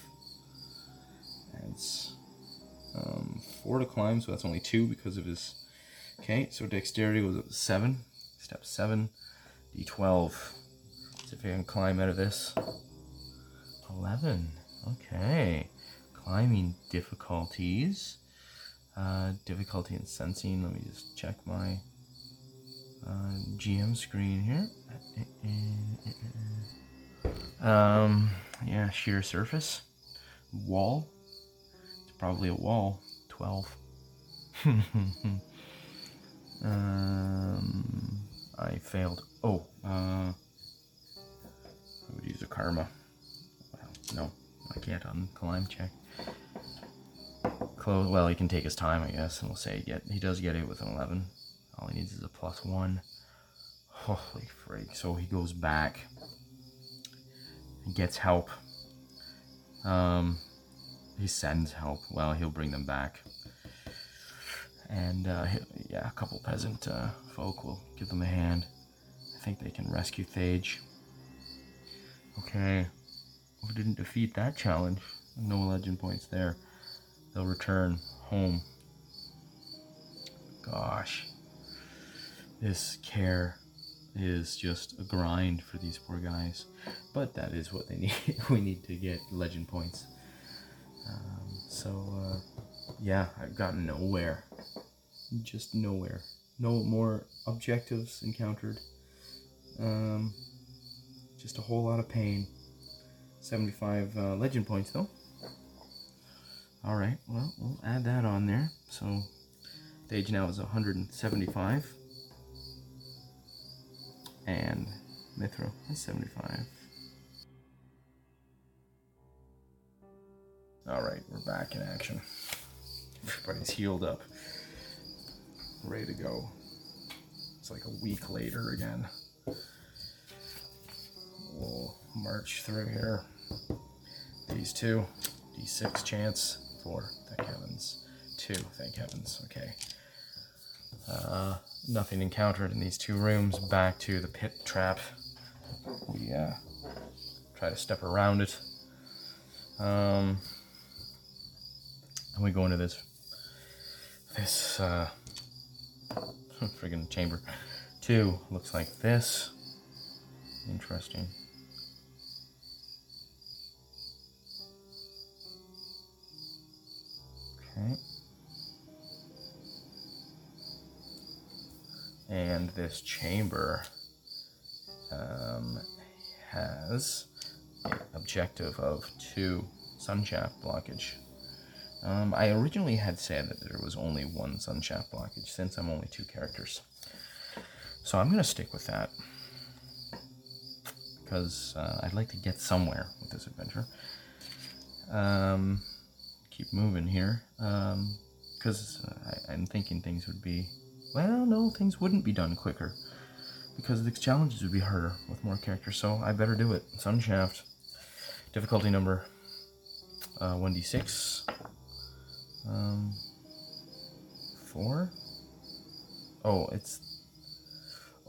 It's um, 4 to climb, so that's only 2 because of his... Okay, so dexterity was 7. Step 7. D12. See if I can climb out of this. 11. Okay. Climbing difficulties. Uh, difficulty in sensing. Let me just check my uh, GM screen here. Um, yeah, sheer surface. Wall. It's probably a wall. 12. um, I failed. Oh, uh, I would use a karma. No, I can't on climb check. Close. Well, he can take his time, I guess, and we'll say he, get. He does get it with an eleven. All he needs is a plus one. Holy freak! So he goes back. He gets help. Um, he sends help. Well, he'll bring them back. And uh, yeah, a couple peasant uh, folk will give them a hand. Think they can rescue Phage. Okay, we didn't defeat that challenge. No legend points there. They'll return home. Gosh, this kaer is just a grind for these poor guys. But that is what they need. we need to get legend points. Um, so, uh, yeah, I've gotten nowhere. Just nowhere. No more objectives encountered. Um, just a whole lot of pain. 75 uh, legend points, though. Alright, well, we'll add that on there. So, the age now is 175. And Mithra is 75. Alright, we're back in action. Everybody's healed up. Ready to go. It's like a week later again. We'll march through here. These two. D6 chance. Four. Thank heavens. Two. Thank heavens. Okay. Uh, nothing encountered in these two rooms. Back to the pit trap. We uh, try to step around it. Um, and we go into this this uh, friggin' chamber. Two looks like this. Interesting. Okay. And this chamber um, has objective of two sunshaft blockage. Um, I originally had said that there was only one sunshaft blockage since I'm only two characters. So I'm going to stick with that because uh, I'd like to get somewhere with this adventure. Um, keep moving here because um, uh, I'm thinking things would be, well, no, things wouldn't be done quicker because the challenges would be harder with more characters. So I better do it. Sunshaft, difficulty number uh, 1d6. Um, four? Oh, it's...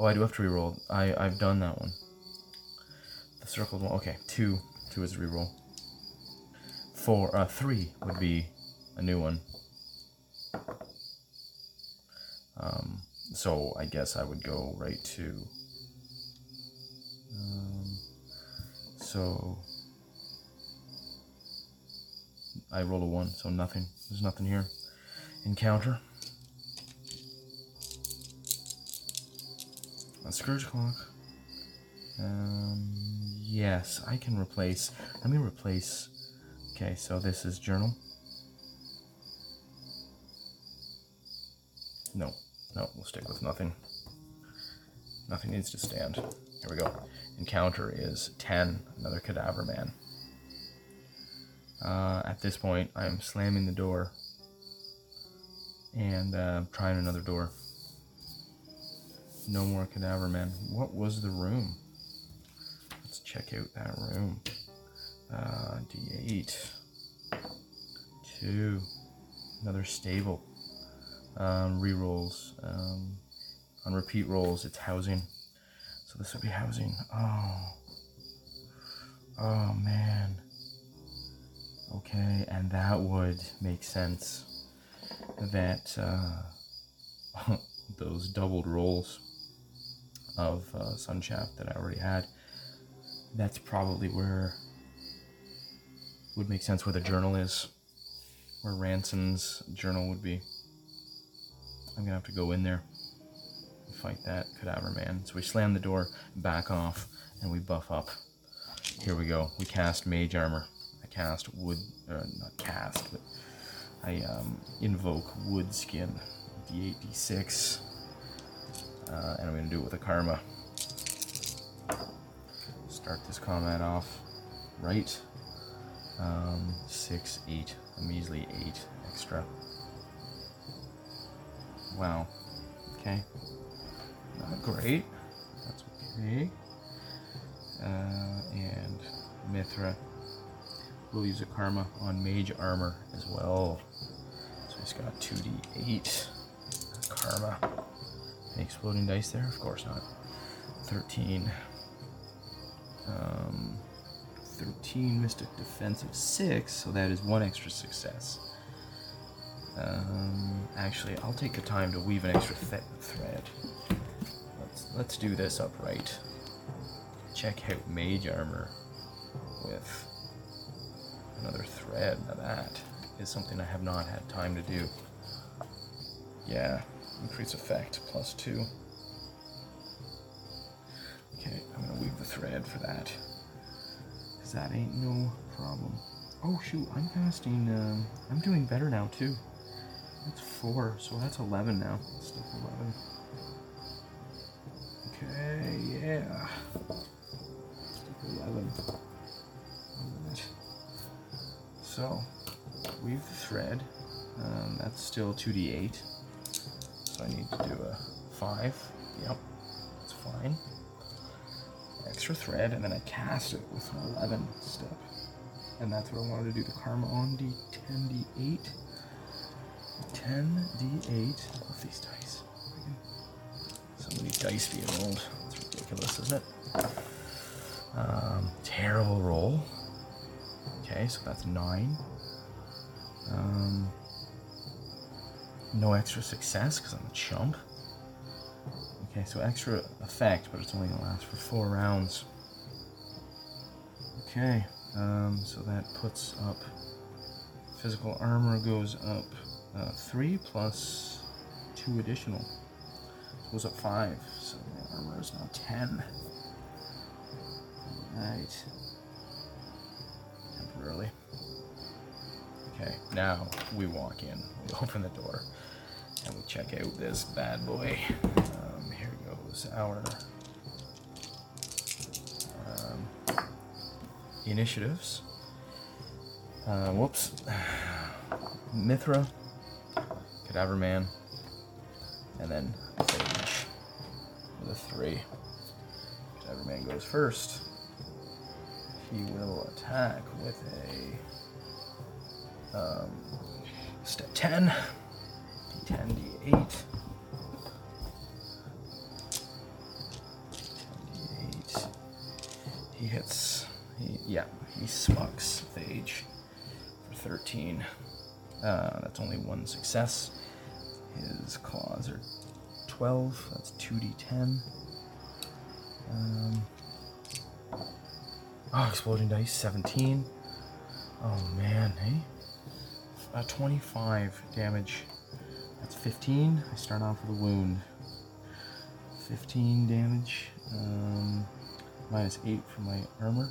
Oh, I do have to reroll. I, I've done that one. The circled one. Okay, two. Two is reroll. Four, uh, three would be a new one. Um, so I guess I would go right to... Um, so... I rolled a one, so nothing. There's nothing here. Encounter. A Scourge Clock. Um, yes, I can replace. Let me replace. Okay, so this is Journal. No, no, we'll stick with nothing. Nothing needs to stand. Here we go. Encounter is 10, another Cadaver Man. Uh, at this point, I'm slamming the door and uh, trying another door. No more cadaver man. What was the room? Let's check out that room. Uh, D8. Two. Another stable. Um, rerolls. Um, on repeat rolls, it's housing. So this would be housing. Oh. Oh man. Okay, and that would make sense that uh, those doubled rolls of uh, Sunshaft that I already had, that's probably where would make sense where the journal is, where Ranson's journal would be. I'm gonna have to go in there and fight that cadaver man. So we slam the door, back off, and we buff up. Here we go. We cast mage armor I cast wood, uh, not cast, but I um, invoke wood skin, d8, d6, uh, and I'm going to do it with a karma. Start this combat off right. Um, six, eight, a measly eight extra. Wow. Okay. Not great. That's okay. Uh, and Mithra We'll use a karma on mage armor as well. So he's got 2d8 karma. Exploding dice there? Of course not. 13. Um, 13 Mystic Defense of 6, so that is one extra success. Um, actually, I'll take the time to weave an extra th- thread. Let's, let's do this upright. Check out Mage Armor with another thread. Now that is something I have not had time to do. Yeah, increase effect, plus 2. Okay, I'm gonna weave the thread for that. Cause that ain't no problem. Oh shoot, I'm casting, um, I'm doing better now too. That's 4, so that's 11 now. Stick 11. Okay, yeah. Stick 11. So, weave the thread. Um, that's still 2d8. Do a 5. Yep, that's fine extra thread and then I cast it with an 11 step. And that's what I wanted to do the karma on D10, D8. 10, D8. I love these dice. So many dice being rolled. It's ridiculous, isn't it? Um, terrible roll. Okay, so that's 9. Um, no extra success because I'm a chump. Okay, so extra effect, but it's only gonna last for four rounds. Okay, um, so that puts up physical armor goes up uh, three plus two additional. It goes up five, so my armor is now ten. Alright. Temporarily. Okay, now we walk in. We open the door check out this bad boy. Um, here goes our um, initiatives. Uh, whoops. Mithra, Cadaver Man, and then Phage with a three. Cadaver Man goes first. He will attack with a um, step 10, d10, d8. 10d8. He hits, he, yeah, he smucks Phage for 13. Uh, that's only one success. His claws are 12, that's 2d10. Um, oh, exploding dice, 17. Oh man, hey? Uh, 25 damage. That's 15. I start off with a wound. 15 damage. Um, minus 8 for my armor.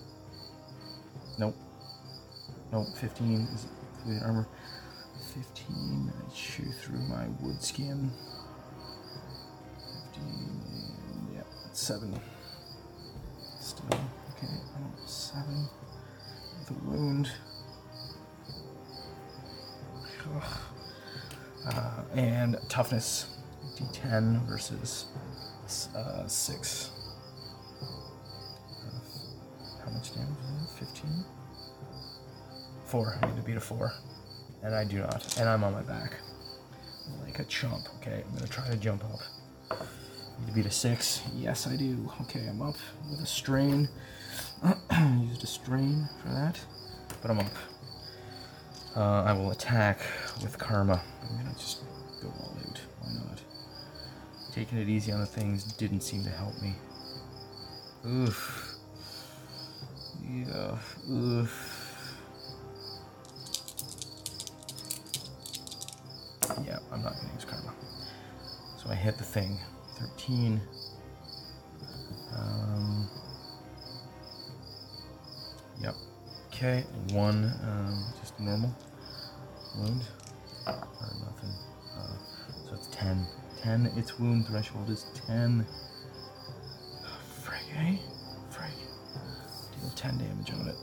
Nope. Nope, 15 is including armor. 15, I chew through my wood skin. 15, and yeah, that's 7. Still, okay, oh, 7 with a wound. Ugh. And toughness, d10 versus uh, 6. Uh, how much damage is it? 15? 4. I need to beat a 4. And I do not. And I'm on my back. Like a chump. Okay, I'm gonna try to jump up. Need to beat a 6. Yes, I do. Okay, I'm up with a strain. Used a strain for that. But I'm up. Uh, I will attack with Karma. I'm gonna just go all out. Why not? Taking it easy on the things didn't seem to help me. Oof. Yeah. Oof. Yeah, I'm not gonna use Karma. So I hit the thing. 13. Um, yep. Okay, one, um, just normal wound. 10. 10. Its wound threshold is 10. Frig, eh? Deal 10 damage on it.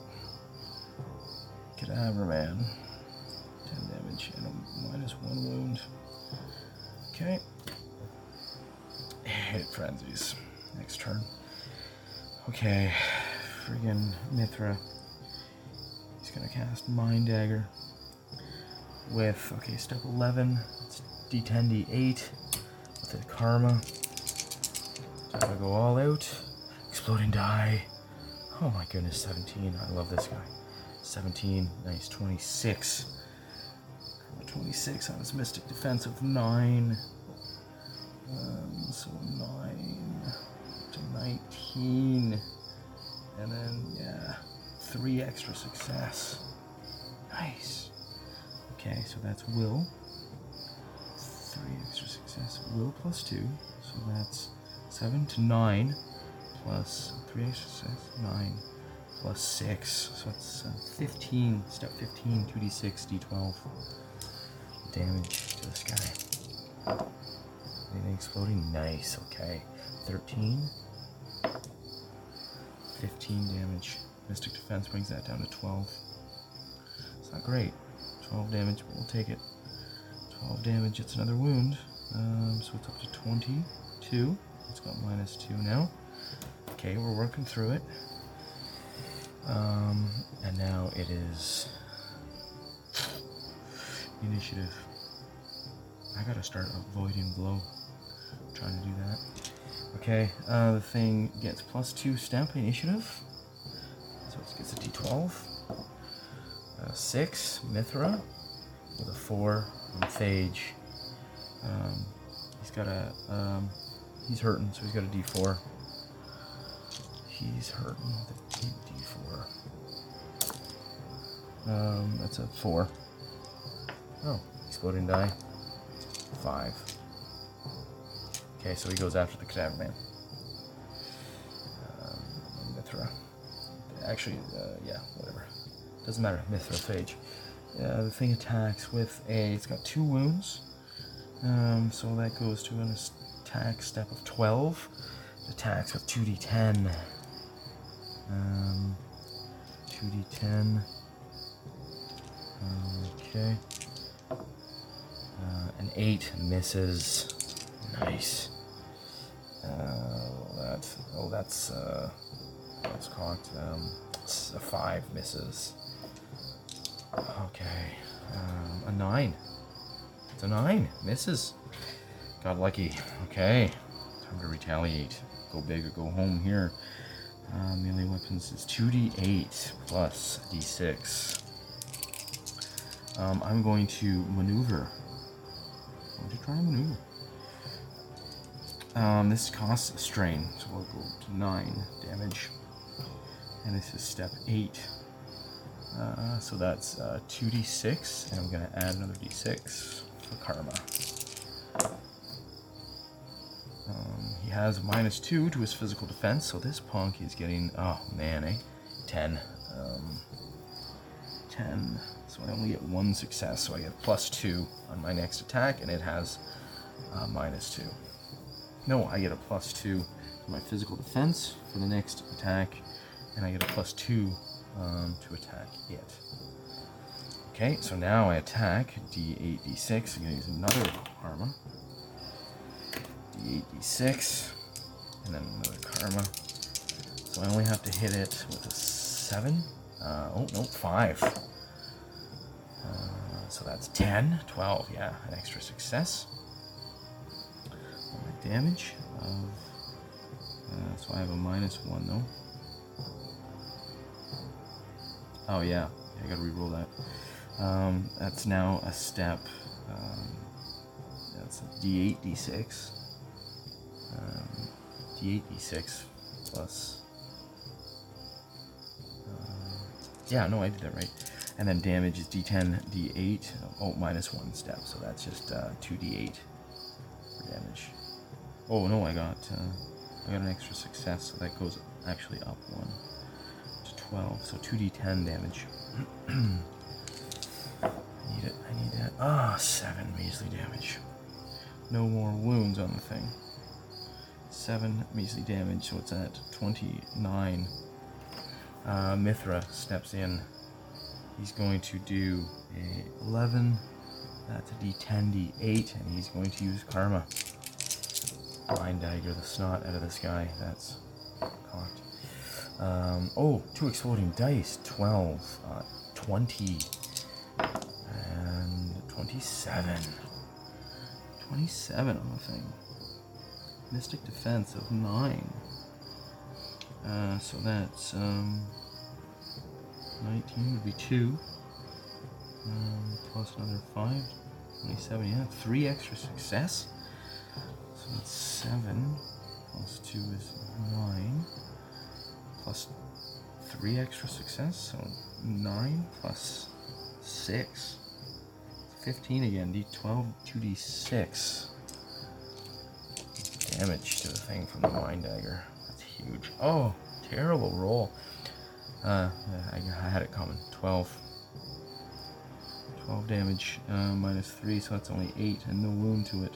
Cadaver man. 10 damage and a minus 1 wound. Okay. Hit frenzies. Next turn. Okay. Friggin' Mithra. He's gonna cast Mind Dagger with, okay, step 11. It's D10, D8 the Karma. I go all out. Exploding die. Oh my goodness, 17. I love this guy. 17, nice, 26. 26 on his Mystic Defense of 9. Um, so 9 to 19. And then, yeah, 3 extra success. Nice. Okay, so that's Will. 3 extra success. Will plus 2. So that's 7 to 9 plus 3 extra 9 plus 6. So it's uh, 15. Step 15, 2d6, d12 damage to this guy. Anything exploding? Nice, okay. 13. 15 damage. Mystic Defense brings that down to 12. It's not great. 12 damage, but we'll take it. 12 damage, it's another wound. Um, so it's up to 22. It's got minus 2 now. Okay, we're working through it. Um, and now it is initiative. I gotta start avoiding blow. I'm trying to do that. Okay, uh, the thing gets plus two stamp initiative. So it gets a d12. Uh, six, Mithra, with a four, and Phage. Um, he's got a, um, he's hurting, so he's got a d4. He's hurting with a d4. Um, that's a four. Oh, exploding die. Five. Okay, so he goes after the cadaver man. Um, Mithra. Actually, uh, yeah, whatever. Doesn't matter. Mithra Phage. Uh, the thing attacks with a. It's got two wounds. Um, so that goes to an attack step of 12. Attacks with 2d10. Um, 2d10. Okay. Uh, an 8 misses. Nice. Uh, that's oh that's uh, what's called um, a five misses. Okay, um, a nine. It's a nine misses. Got lucky. Okay, time to retaliate. Go big or go home here. Uh, melee weapons is 2d8 plus d6. Um, I'm going to maneuver. I'm going to try and maneuver. Um, this costs a strain, so we'll go to 9 damage. And this is step 8. Uh, so that's uh, 2d6, and I'm going to add another d6 for karma. Um, he has minus 2 to his physical defense, so this punk is getting, oh man, eh? 10. Um, 10. So I only get one success, so I get plus 2 on my next attack, and it has uh, minus 2. No, I get a plus two to my physical defense for the next attack, and I get a plus two um, to attack it. Okay, so now I attack d8, d6. I'm gonna use another karma. d8, d6, and then another karma. So I only have to hit it with a seven. Uh, oh, no, five. Uh, so that's 10, 12, yeah, an extra success My damage of, uh, so I have a minus one though. Oh yeah, yeah I gotta re-roll that. Um, that's now a step, um, that's a d8, d6, um, d8, d6 plus, uh, yeah, no, I did that right. And then damage is d10, d8, oh, minus one step, so that's just uh, 2d8 damage. Oh no, I got uh, I got an extra success, so that goes actually up one to twelve. So two d10 damage. Ah, seven measly damage. No more wounds on the thing. Seven measly damage, so it's at 29. Uh, Mithra steps in. He's going to do a 11. That's a d10, d8, and he's going to use Karma. Mind Dagger the snot out of this guy. That's cocked. Um, oh, two exploding dice. 12, uh, 20, and 27. 27 on the thing. Mystic Defense of 9. Uh, so that's um, 19 would be 2. Um, plus another 5. 27, yeah. 3 extra success. So that's 7. Plus 2 is 9. Plus 3 extra success. So 9 plus 6. 15 again. D12, 2d6. Damage to the thing from the Mind Dagger. That's huge. Oh, terrible roll. Uh, I, had it coming. 12. 12 damage uh, minus 3, so that's only 8 and no wound to it.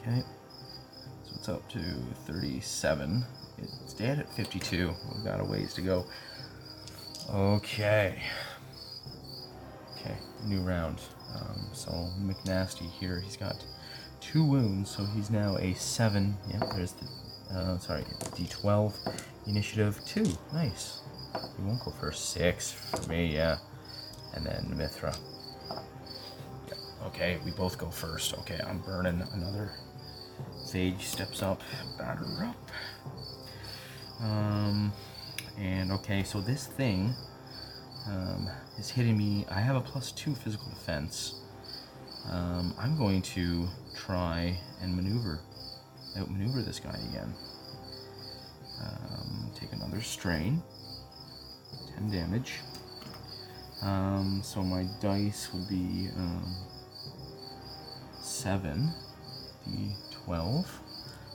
Okay. So it's up to 37. It's dead at 52. We've got a ways to go. Okay. New round. Um, so McNasty here, he's got two wounds, so he's now a 7. Yep, there's the, uh, sorry, D12. Initiative 2. Nice. He won't go first. 6 for me, yeah and then Mithra. Yep. Okay, we both go first. Okay, I'm burning another. Sage steps up, batter up. Um, and okay, so this thing um, is hitting me. I have a plus two physical defense. Um, I'm going to try and maneuver, outmaneuver this guy again. Um, take another strain. 10 damage. Um, so my dice will be um, 7 d12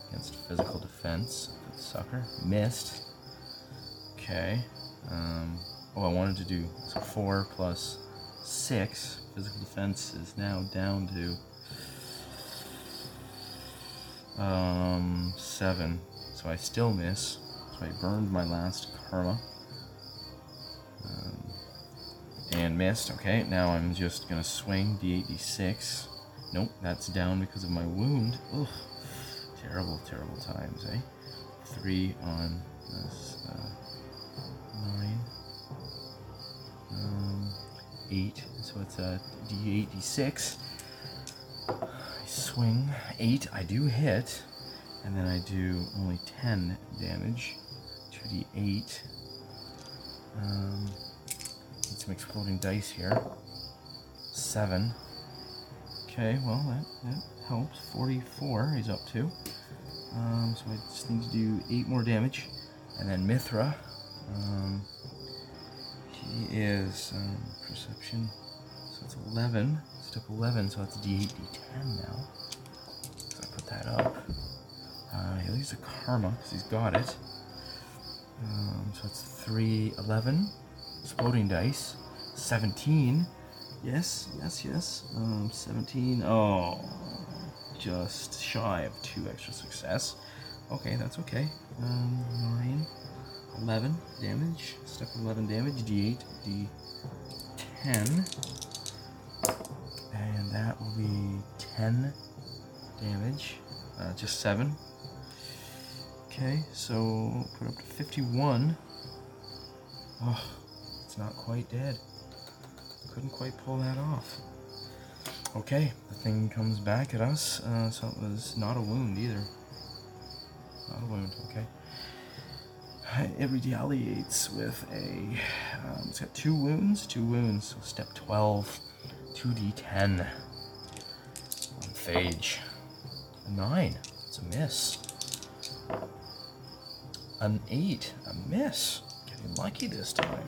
against physical defense. Sucker. Missed. Okay. Um, oh, I wanted to do so 4 plus 6. Physical defense is now down to um, 7. So I still miss. So I burned my last karma. And missed. Okay, now I'm just gonna swing d8, d6. Nope, that's down because of my wound. Ugh. Terrible, terrible times, eh? Three on this, uh, nine. Um, eight, so it's a d8, d6. I swing, eight, I do hit, and then I do only 10 damage. 2d8. Um, some exploding dice here. Seven. Okay, well, that, that helps. 44 he's up to. Um, so I just need to do 8 more damage. And then Mithra. Um, he is um, perception. So it's 11. Step 11, so it's d8, d10 now. So I put that up. Uh, he'll use a karma because he's got it. Um, so it's 3, 11 exploding dice. 17. Yes, yes, yes. Um, 17. Oh, just shy of two extra success. Okay, that's okay. Um, 9. 11 damage. Step 11 damage. D8, D10. And that will be 10 damage. Uh, just 7. Okay, so put up to 51. Oh, it's not quite dead. Couldn't quite pull that off. Okay, the thing comes back at us. Uh, so it was not a wound either. Not a wound, okay. It retaliates with a. Um, it's got two wounds, two wounds. So step 12, 2d10 on Phage. A 9, it's a miss. An 8, a miss. Getting lucky this time.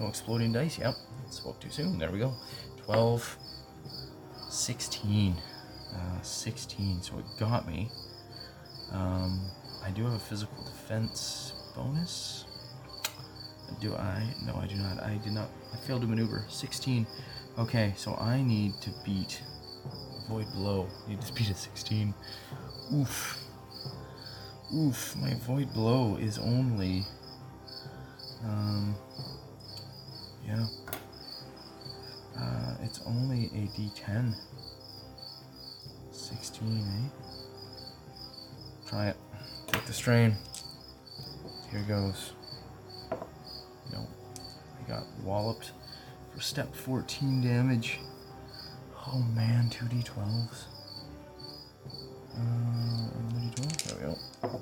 No exploding dice. Yep. Spoke too soon. There we go. 12, 16. Uh, 16. So it got me. Um, I do have a physical defense bonus. Do I? No, I do not. I did not. I failed to maneuver. 16. Okay, so I need to beat Avoid Blow. I need to beat a 16. Oof. Oof, my Avoid Blow is only. Um. Yeah. Uh, it's only a d10. 16, eh? Try it. Take the strain. Here goes. No. I got walloped for step 14 damage. Oh man, 2d12s. Uh, 2d12? There we go.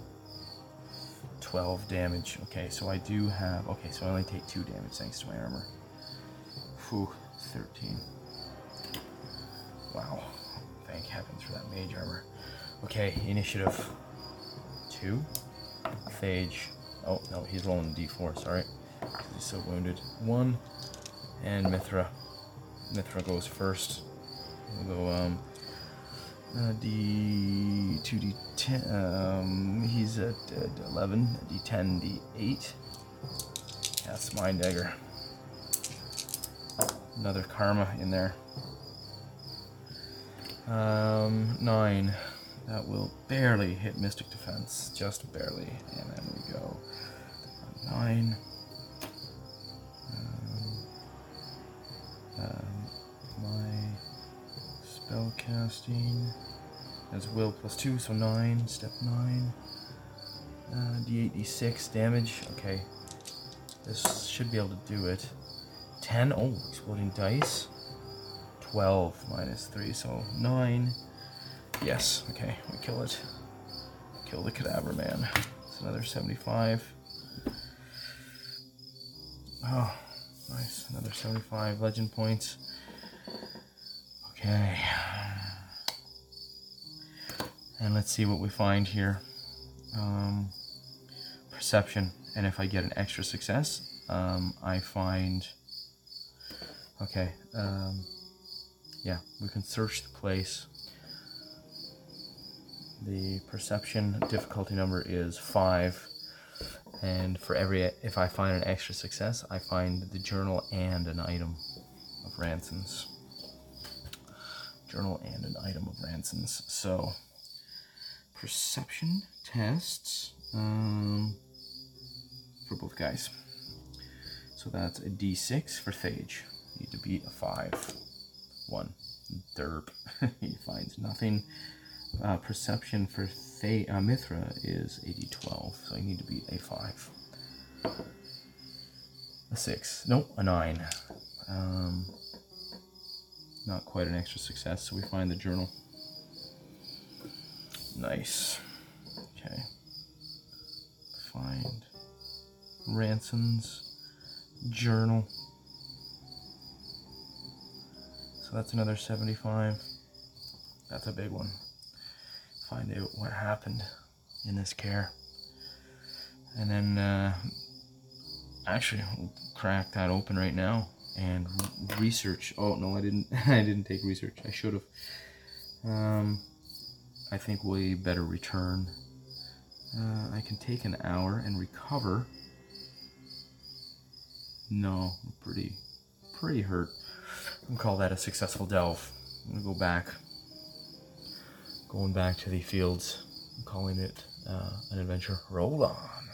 12 damage. Okay, so I do have. Okay, so I only take 2 damage thanks to my armor. Whew, 13. Wow. Thank heavens for that mage armor. Okay, initiative. 2. Phage. Oh, no, he's rolling d4, sorry. He's so wounded. 1. And Mithra. Mithra goes first. We'll go, um, uh, D two D ten. Um, he's at uh, eleven. D ten. D eight. That's mind dagger. Another karma in there. Um, nine. That will barely hit Mystic Defense, just barely. And then we go nine. Um, um, my spell casting as will plus two, so nine. Step nine. Uh, D8, D6 damage. Okay, this should be able to do it. 10. Oh, exploding dice. 12 minus 3, so 9. Yes, okay, we kill it. Kill the cadaver man. It's another 75. Oh, nice. Another 75 legend points. Okay. And let's see what we find here. Um, perception. And if I get an extra success, um, I find. Okay. Um, yeah, we can search the place. The perception difficulty number is five, and for every if I find an extra success, I find the journal and an item of Ranson's. Journal and an item of Ranson's. So, perception tests um, for both guys. So that's a d6 for Phage. Need to beat a five. One. Derp. he finds nothing. Uh, perception for Thay- uh, Mithra is a d12, so I need to beat a 5. A 6. Nope, a 9. Um, not quite an extra success, so we find the journal. Nice. Okay. Find Ranson's journal. So that's another 75. That's a big one. Find out what happened in this kaer. And then, uh, actually, we'll crack that open right now and research. Oh no, I didn't. I didn't take research. I should have. Um, I think we better return. Uh, I can take an hour and recover. No, I'm pretty, pretty hurt. I'm call that a successful delve. I'm gonna go back. Going back to the fields. I'm calling it uh, an adventure. Roll on.